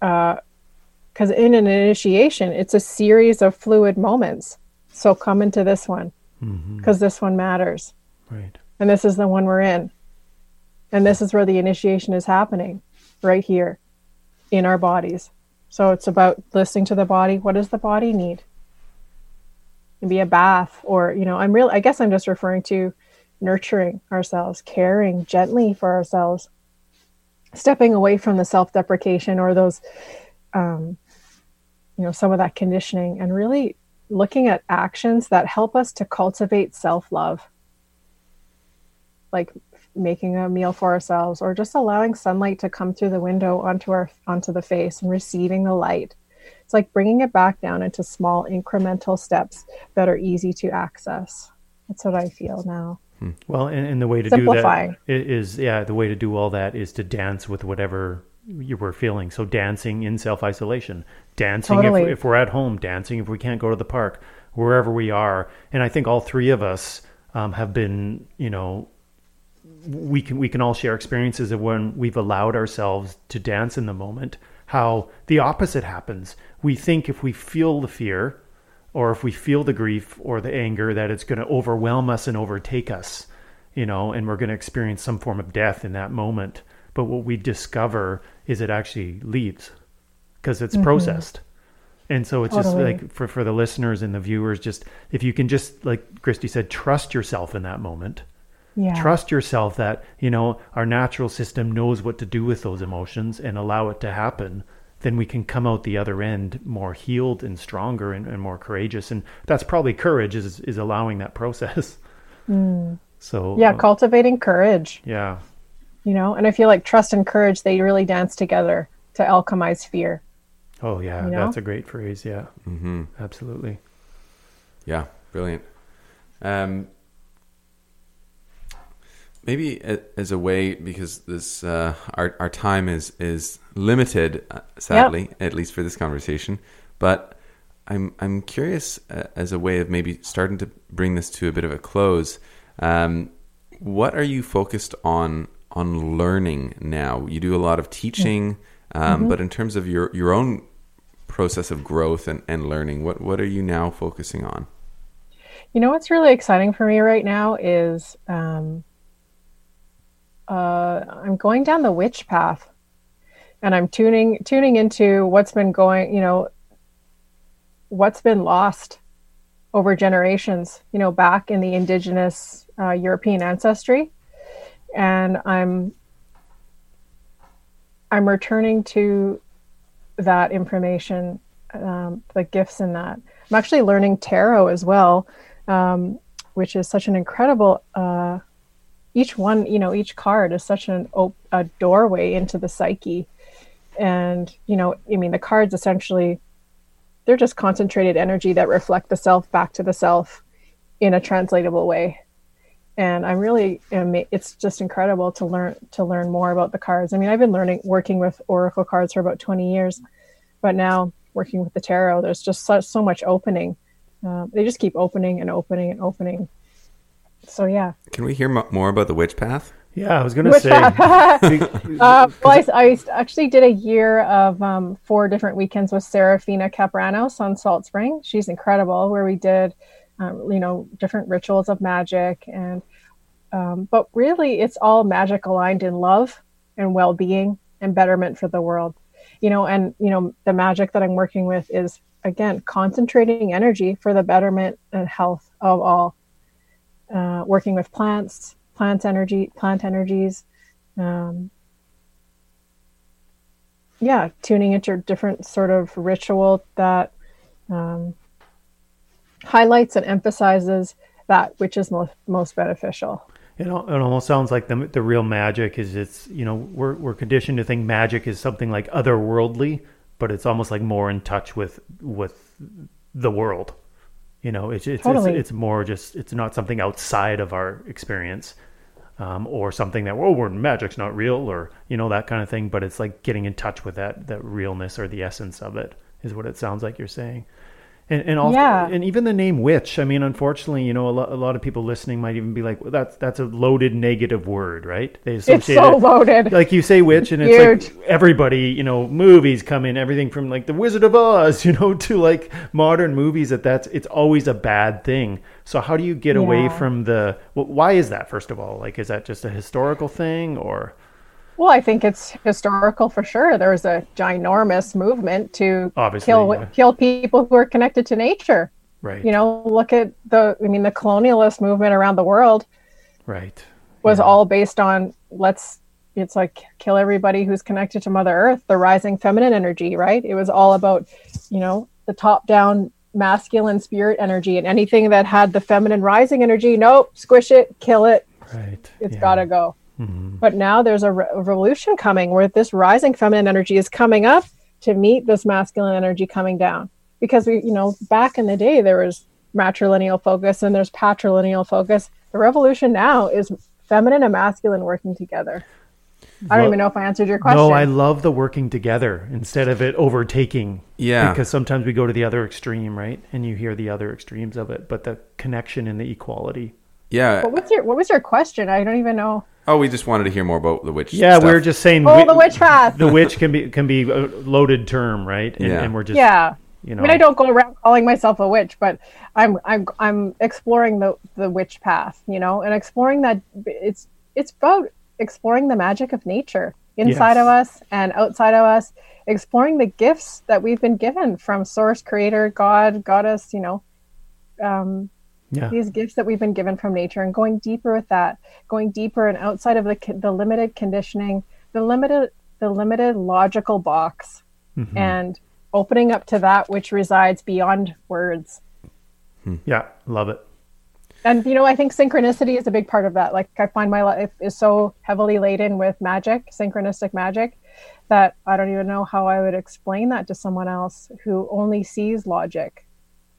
Because uh, in an initiation, it's a series of fluid moments. So come into this one because mm-hmm. this one matters. Right. And this is the one we're in. And this is where the initiation is happening, right here in our bodies. So it's about listening to the body. What does the body need? Maybe a bath, or you know, I'm real. I guess I'm just referring to nurturing ourselves, caring gently for ourselves, stepping away from the self deprecation or those, um, you know, some of that conditioning and really looking at actions that help us to cultivate self love. Like making a meal for ourselves or just allowing sunlight to come through the window onto our onto the face and receiving the light it's like bringing it back down into small incremental steps that are easy to access that's what i feel now well, and, and the way to do that is, yeah, the way to do all that is to dance with whatever you were feeling. So dancing in self isolation, dancing totally. if, if we're at home, dancing if we can't go to the park, wherever we are. And I think all three of us um, have been, you know, we can we can all share experiences of when we've allowed ourselves to dance in the moment. How the opposite happens. We think if we feel the fear, or if we feel the grief or the anger that it's going to overwhelm us and overtake us you know and we're going to experience some form of death in that moment but what we discover is it actually leaves because it's mm-hmm. processed and so it's totally. just like for, for the listeners and the viewers just if you can just like christy said trust yourself in that moment yeah. trust yourself that you know our natural system knows what to do with those emotions and allow it to happen then we can come out the other end more healed and stronger and, and more courageous. And that's probably courage is is allowing that process. Mm. So yeah, uh, cultivating courage. Yeah, you know, and I feel like trust and courage they really dance together to alchemize fear. Oh yeah, you know? that's a great phrase. Yeah, mm-hmm. absolutely. Yeah, brilliant. Um, maybe as a way because this uh, our our time is is limited, uh, sadly, yep. at least for this conversation. But I'm I'm curious uh, as a way of maybe starting to bring this to a bit of a close. Um, what are you focused on on learning now? You do a lot of teaching, um, mm-hmm. but in terms of your your own process of growth and, and learning, what what are you now focusing on? You know what's really exciting for me right now is um, uh, I'm going down the witch path, and I'm tuning tuning into what's been going, you know, what's been lost over generations, you know, back in the indigenous uh, European ancestry, and I'm I'm returning to that information, um, the gifts in that. I'm actually learning tarot as well, um, which is such an incredible. Uh, each one, you know, each card is such an op- a doorway into the psyche. And, you know, I mean, the cards essentially, they're just concentrated energy that reflect the self back to the self in a translatable way. And I'm really, it's just incredible to learn to learn more about the cards. I mean, I've been learning, working with oracle cards for about 20 years, but now working with the tarot, there's just so, so much opening. Uh, they just keep opening and opening and opening so yeah. Can we hear more about the witch path? Yeah, I was going to say. uh, well, I, I, actually did a year of um, four different weekends with Seraphina Capranos on Salt Spring. She's incredible, where we did, um, you know, different rituals of magic, and um, but really, it's all magic aligned in love and well-being and betterment for the world. You know, and you know, the magic that I'm working with is again concentrating energy for the betterment and health of all uh, working with plants, plant energy, plant energies. Um, yeah, tuning into different sort of ritual that um, highlights and emphasizes that which is most most beneficial. It, it almost sounds like the the real magic is it's you know we're we're conditioned to think magic is something like otherworldly, but it's almost like more in touch with with the world. You know, it's it's Totally. it's, it's more just it's not something outside of our experience, um, or something that oh, we're magic's not real or you know that kind of thing. But it's like getting in touch with that that realness or the essence of it is what it sounds like you're saying. And, and also, Yeah. and even the name witch. I mean, unfortunately, you know, a lot, a lot of people listening might even be like, well, "That's that's a loaded negative word, right?" They associate It's so it- loaded. like you say witch and it's Huge. like everybody you know movies come in everything from like the wizard of oz you know to like modern movies that that's it's always a bad thing so how do you get away from the well, why is that first of all like is that just a historical thing or Well, I think it's historical for sure. There was a ginormous movement to Obviously, kill yeah. kill people who are connected to nature. right You know, look at the I mean the colonialist movement around the world right was Yeah. all based on let's it's like kill everybody who's connected to mother earth the rising feminine energy right it was all about you know the top down masculine spirit energy and anything that had the feminine rising energy nope squish it kill it right It's yeah. gotta go. Mhm. But now there's a, re- a revolution coming where this rising feminine energy is coming up to meet this masculine energy coming down. Because we, you know, back in the day there was matrilineal focus and there's patrilineal focus. The revolution now is feminine and masculine working together. I don't Well- even know if I answered your question. no i love the working together instead of it overtaking Yeah. because sometimes we go to the other extreme right and you hear the other extremes of it but the connection and the equality Yeah. what was your What was your question? I don't even know. Oh, we just wanted to hear more about the witch. yeah stuff. we were just saying Oh, wi- the witch path. the witch can be can be a loaded term, right? And, Yeah. and we're just yeah. you know I mean, I don't go around calling myself a witch, but I'm I'm I'm exploring the the witch path, you know, and exploring that it's it's about exploring the magic of nature inside Yes. of us and outside of us, exploring the gifts that we've been given from Source, Creator, God, Goddess, you know, um, yeah these gifts that we've been given from nature, and going deeper with that, going deeper and outside of the the limited conditioning, the limited the limited logical box Mhm. and opening up to that which resides beyond words. yeah love it And you know, I think synchronicity is a big part of that. Like I find my life is so heavily laden with magic, synchronistic magic, that I don't even know how I would explain that to someone else who only sees logic.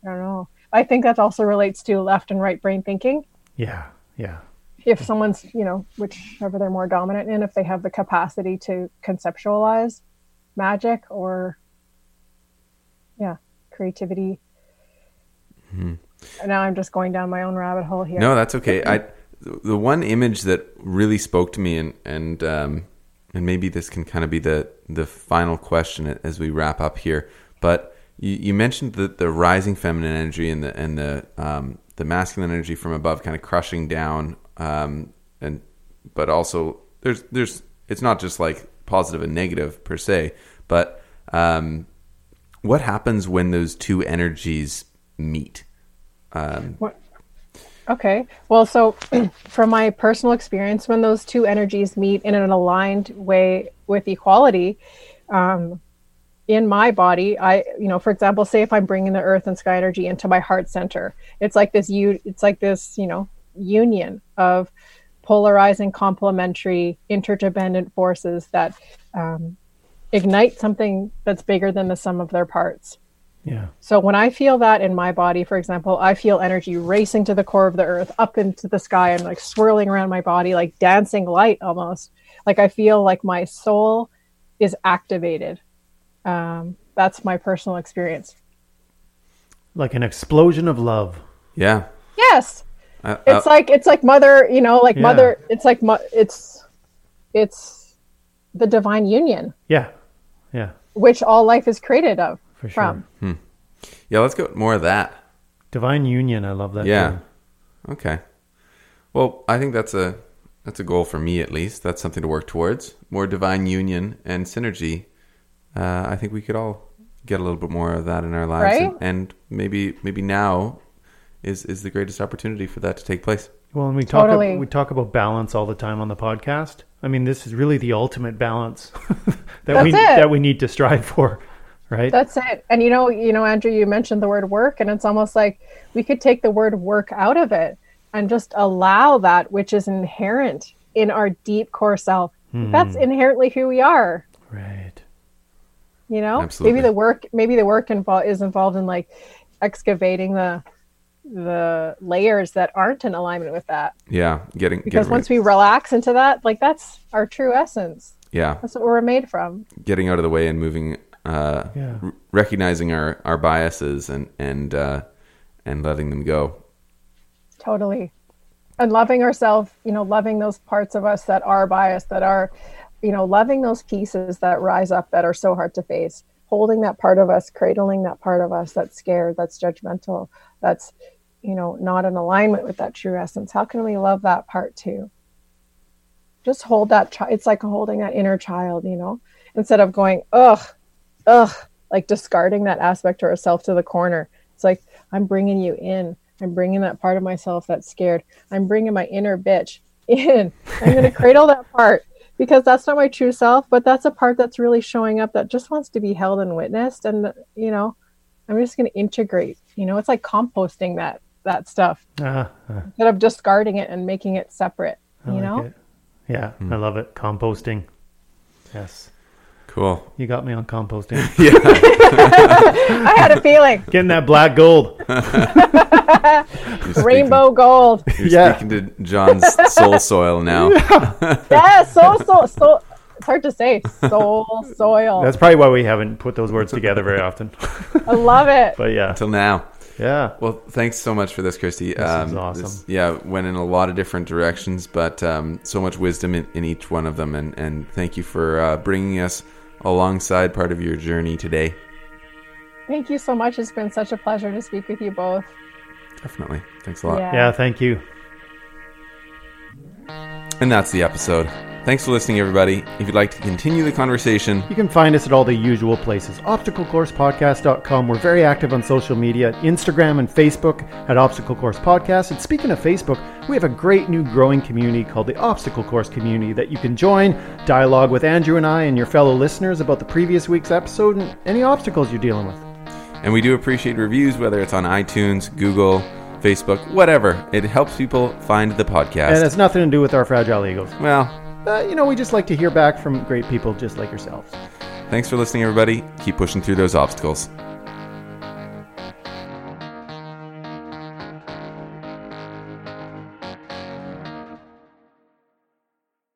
I don't know. I think that also relates to left and right brain thinking. yeah yeah If someone's, you know, whichever they're more dominant in, if they have the capacity to conceptualize magic or, yeah, creativity. And now I'm just going down my own rabbit hole here. No, that's okay. I the one image that really spoke to me, and and um, and maybe this can kind of be the the final question as we wrap up here. But you, you mentioned the the rising feminine energy and the and the um, the masculine energy from above, kind of crushing down, um, and but also there's there's it's not just like positive and negative per se, but um, what happens when those two energies meet? Um, Okay. Well, so from my personal experience, when those two energies meet in an aligned way with equality, um, in my body, I, you know, for example, say if I'm bringing the earth and sky energy into my heart center, it's like this, you, it's like this, you know, union of polarizing, complementary, interdependent forces that um, ignite something that's bigger than the sum of their parts. yeah So when I feel that in my body, for example, I feel energy racing to the core of the earth, up into the sky, and like swirling around my body, like dancing light almost. Like I feel like my soul is activated. Um, that's my personal experience. like an explosion of love yeah, Yes, I- it's I- like it's like mother, you know, like Yeah. mother. It's like mo- it's it's the divine union, yeah yeah which all life is created of for sure from. yeah. Let's go more of that. divine union i love that Yeah. term. Okay. Well, I think that's a that's a goal for me at least. That's something to work towards. More divine union and synergy. Uh, I think we could all get a little bit more of that in our lives, Right? and, and maybe maybe now is is the greatest opportunity for that to take place. well and we talk Totally. we talk about balance all the time on the podcast i mean this is really the ultimate balance that That's we it. that we need to strive for right That's it. And you know, you know, Andrew, you mentioned the word work, and it's almost like we could take the word work out of it and just allow that which is inherent in our deep core self. That's inherently who we are. Right. You know, Absolutely. maybe the work maybe the work involved is involved in like excavating the the layers that aren't in alignment with that. Yeah, getting Because getting once rid- we relax into that, like that's our true essence. yeah, That's what we're made from. getting out of the way and moving, uh, Yeah. r- recognizing our our biases and and uh, and letting them go. Totally. And loving ourselves, you know, loving those parts of us that are biased, that are, you know, loving those pieces that rise up that are so hard to face, holding that part of us, cradling that part of us that's scared, that's judgmental, that's, you know, not in alignment with that true essence. How can we love that part too? Just hold that child. It's like holding that inner child, you know, instead of going, ugh, ugh, like discarding that aspect of ourself to the corner. It's like, I'm bringing you in. I'm bringing that part of myself that's scared. I'm bringing my inner bitch in. I'm going to cradle that part because that's not my true self, but that's a part that's really showing up that just wants to be held and witnessed. And, you know, I'm just going to integrate. You know, it's like composting that that stuff Ah, ah, instead of discarding it and making it separate. I You like know, it. Yeah, Hmm. I love it. Composting. Yes. Cool. You got me on composting. I had a feeling. Getting that black gold. You're speaking- Rainbow gold. You're Yeah. speaking to John's soul soil now. Yeah, soul, soul, soul. It's hard to say. Soul, soil. That's probably why we haven't put those words together very often. I love it. But yeah. Until now. Yeah. Well, thanks so much for this, Christy. This is awesome. yeah, went in a lot of different directions, but um, so much wisdom in, in each one of them, and, and thank you for uh, bringing us alongside part of your journey today. Thank you so much. It's been such a pleasure to speak with you both. Definitely. Thanks a lot. Yeah. Yeah, thank you. And that's the episode. Thanks for listening, everybody. If you'd like to continue the conversation, You can find us at all the usual places. ObstacleCoursePodcast.com. We're very active on social media, Instagram and Facebook at Obstacle Course Podcast. And speaking of Facebook, we have a great new growing community called the Obstacle Course Community that you can join, dialogue with Andrew and I and your fellow listeners about the previous week's episode and any obstacles you're dealing with. And we do appreciate reviews, whether it's on iTunes, Google, Facebook, whatever. It helps people find the podcast. And it's nothing to do with our fragile egos. Well, Uh, you know, we just like to hear back from great people just like yourselves. thanks for listening, everybody. Keep pushing through those obstacles.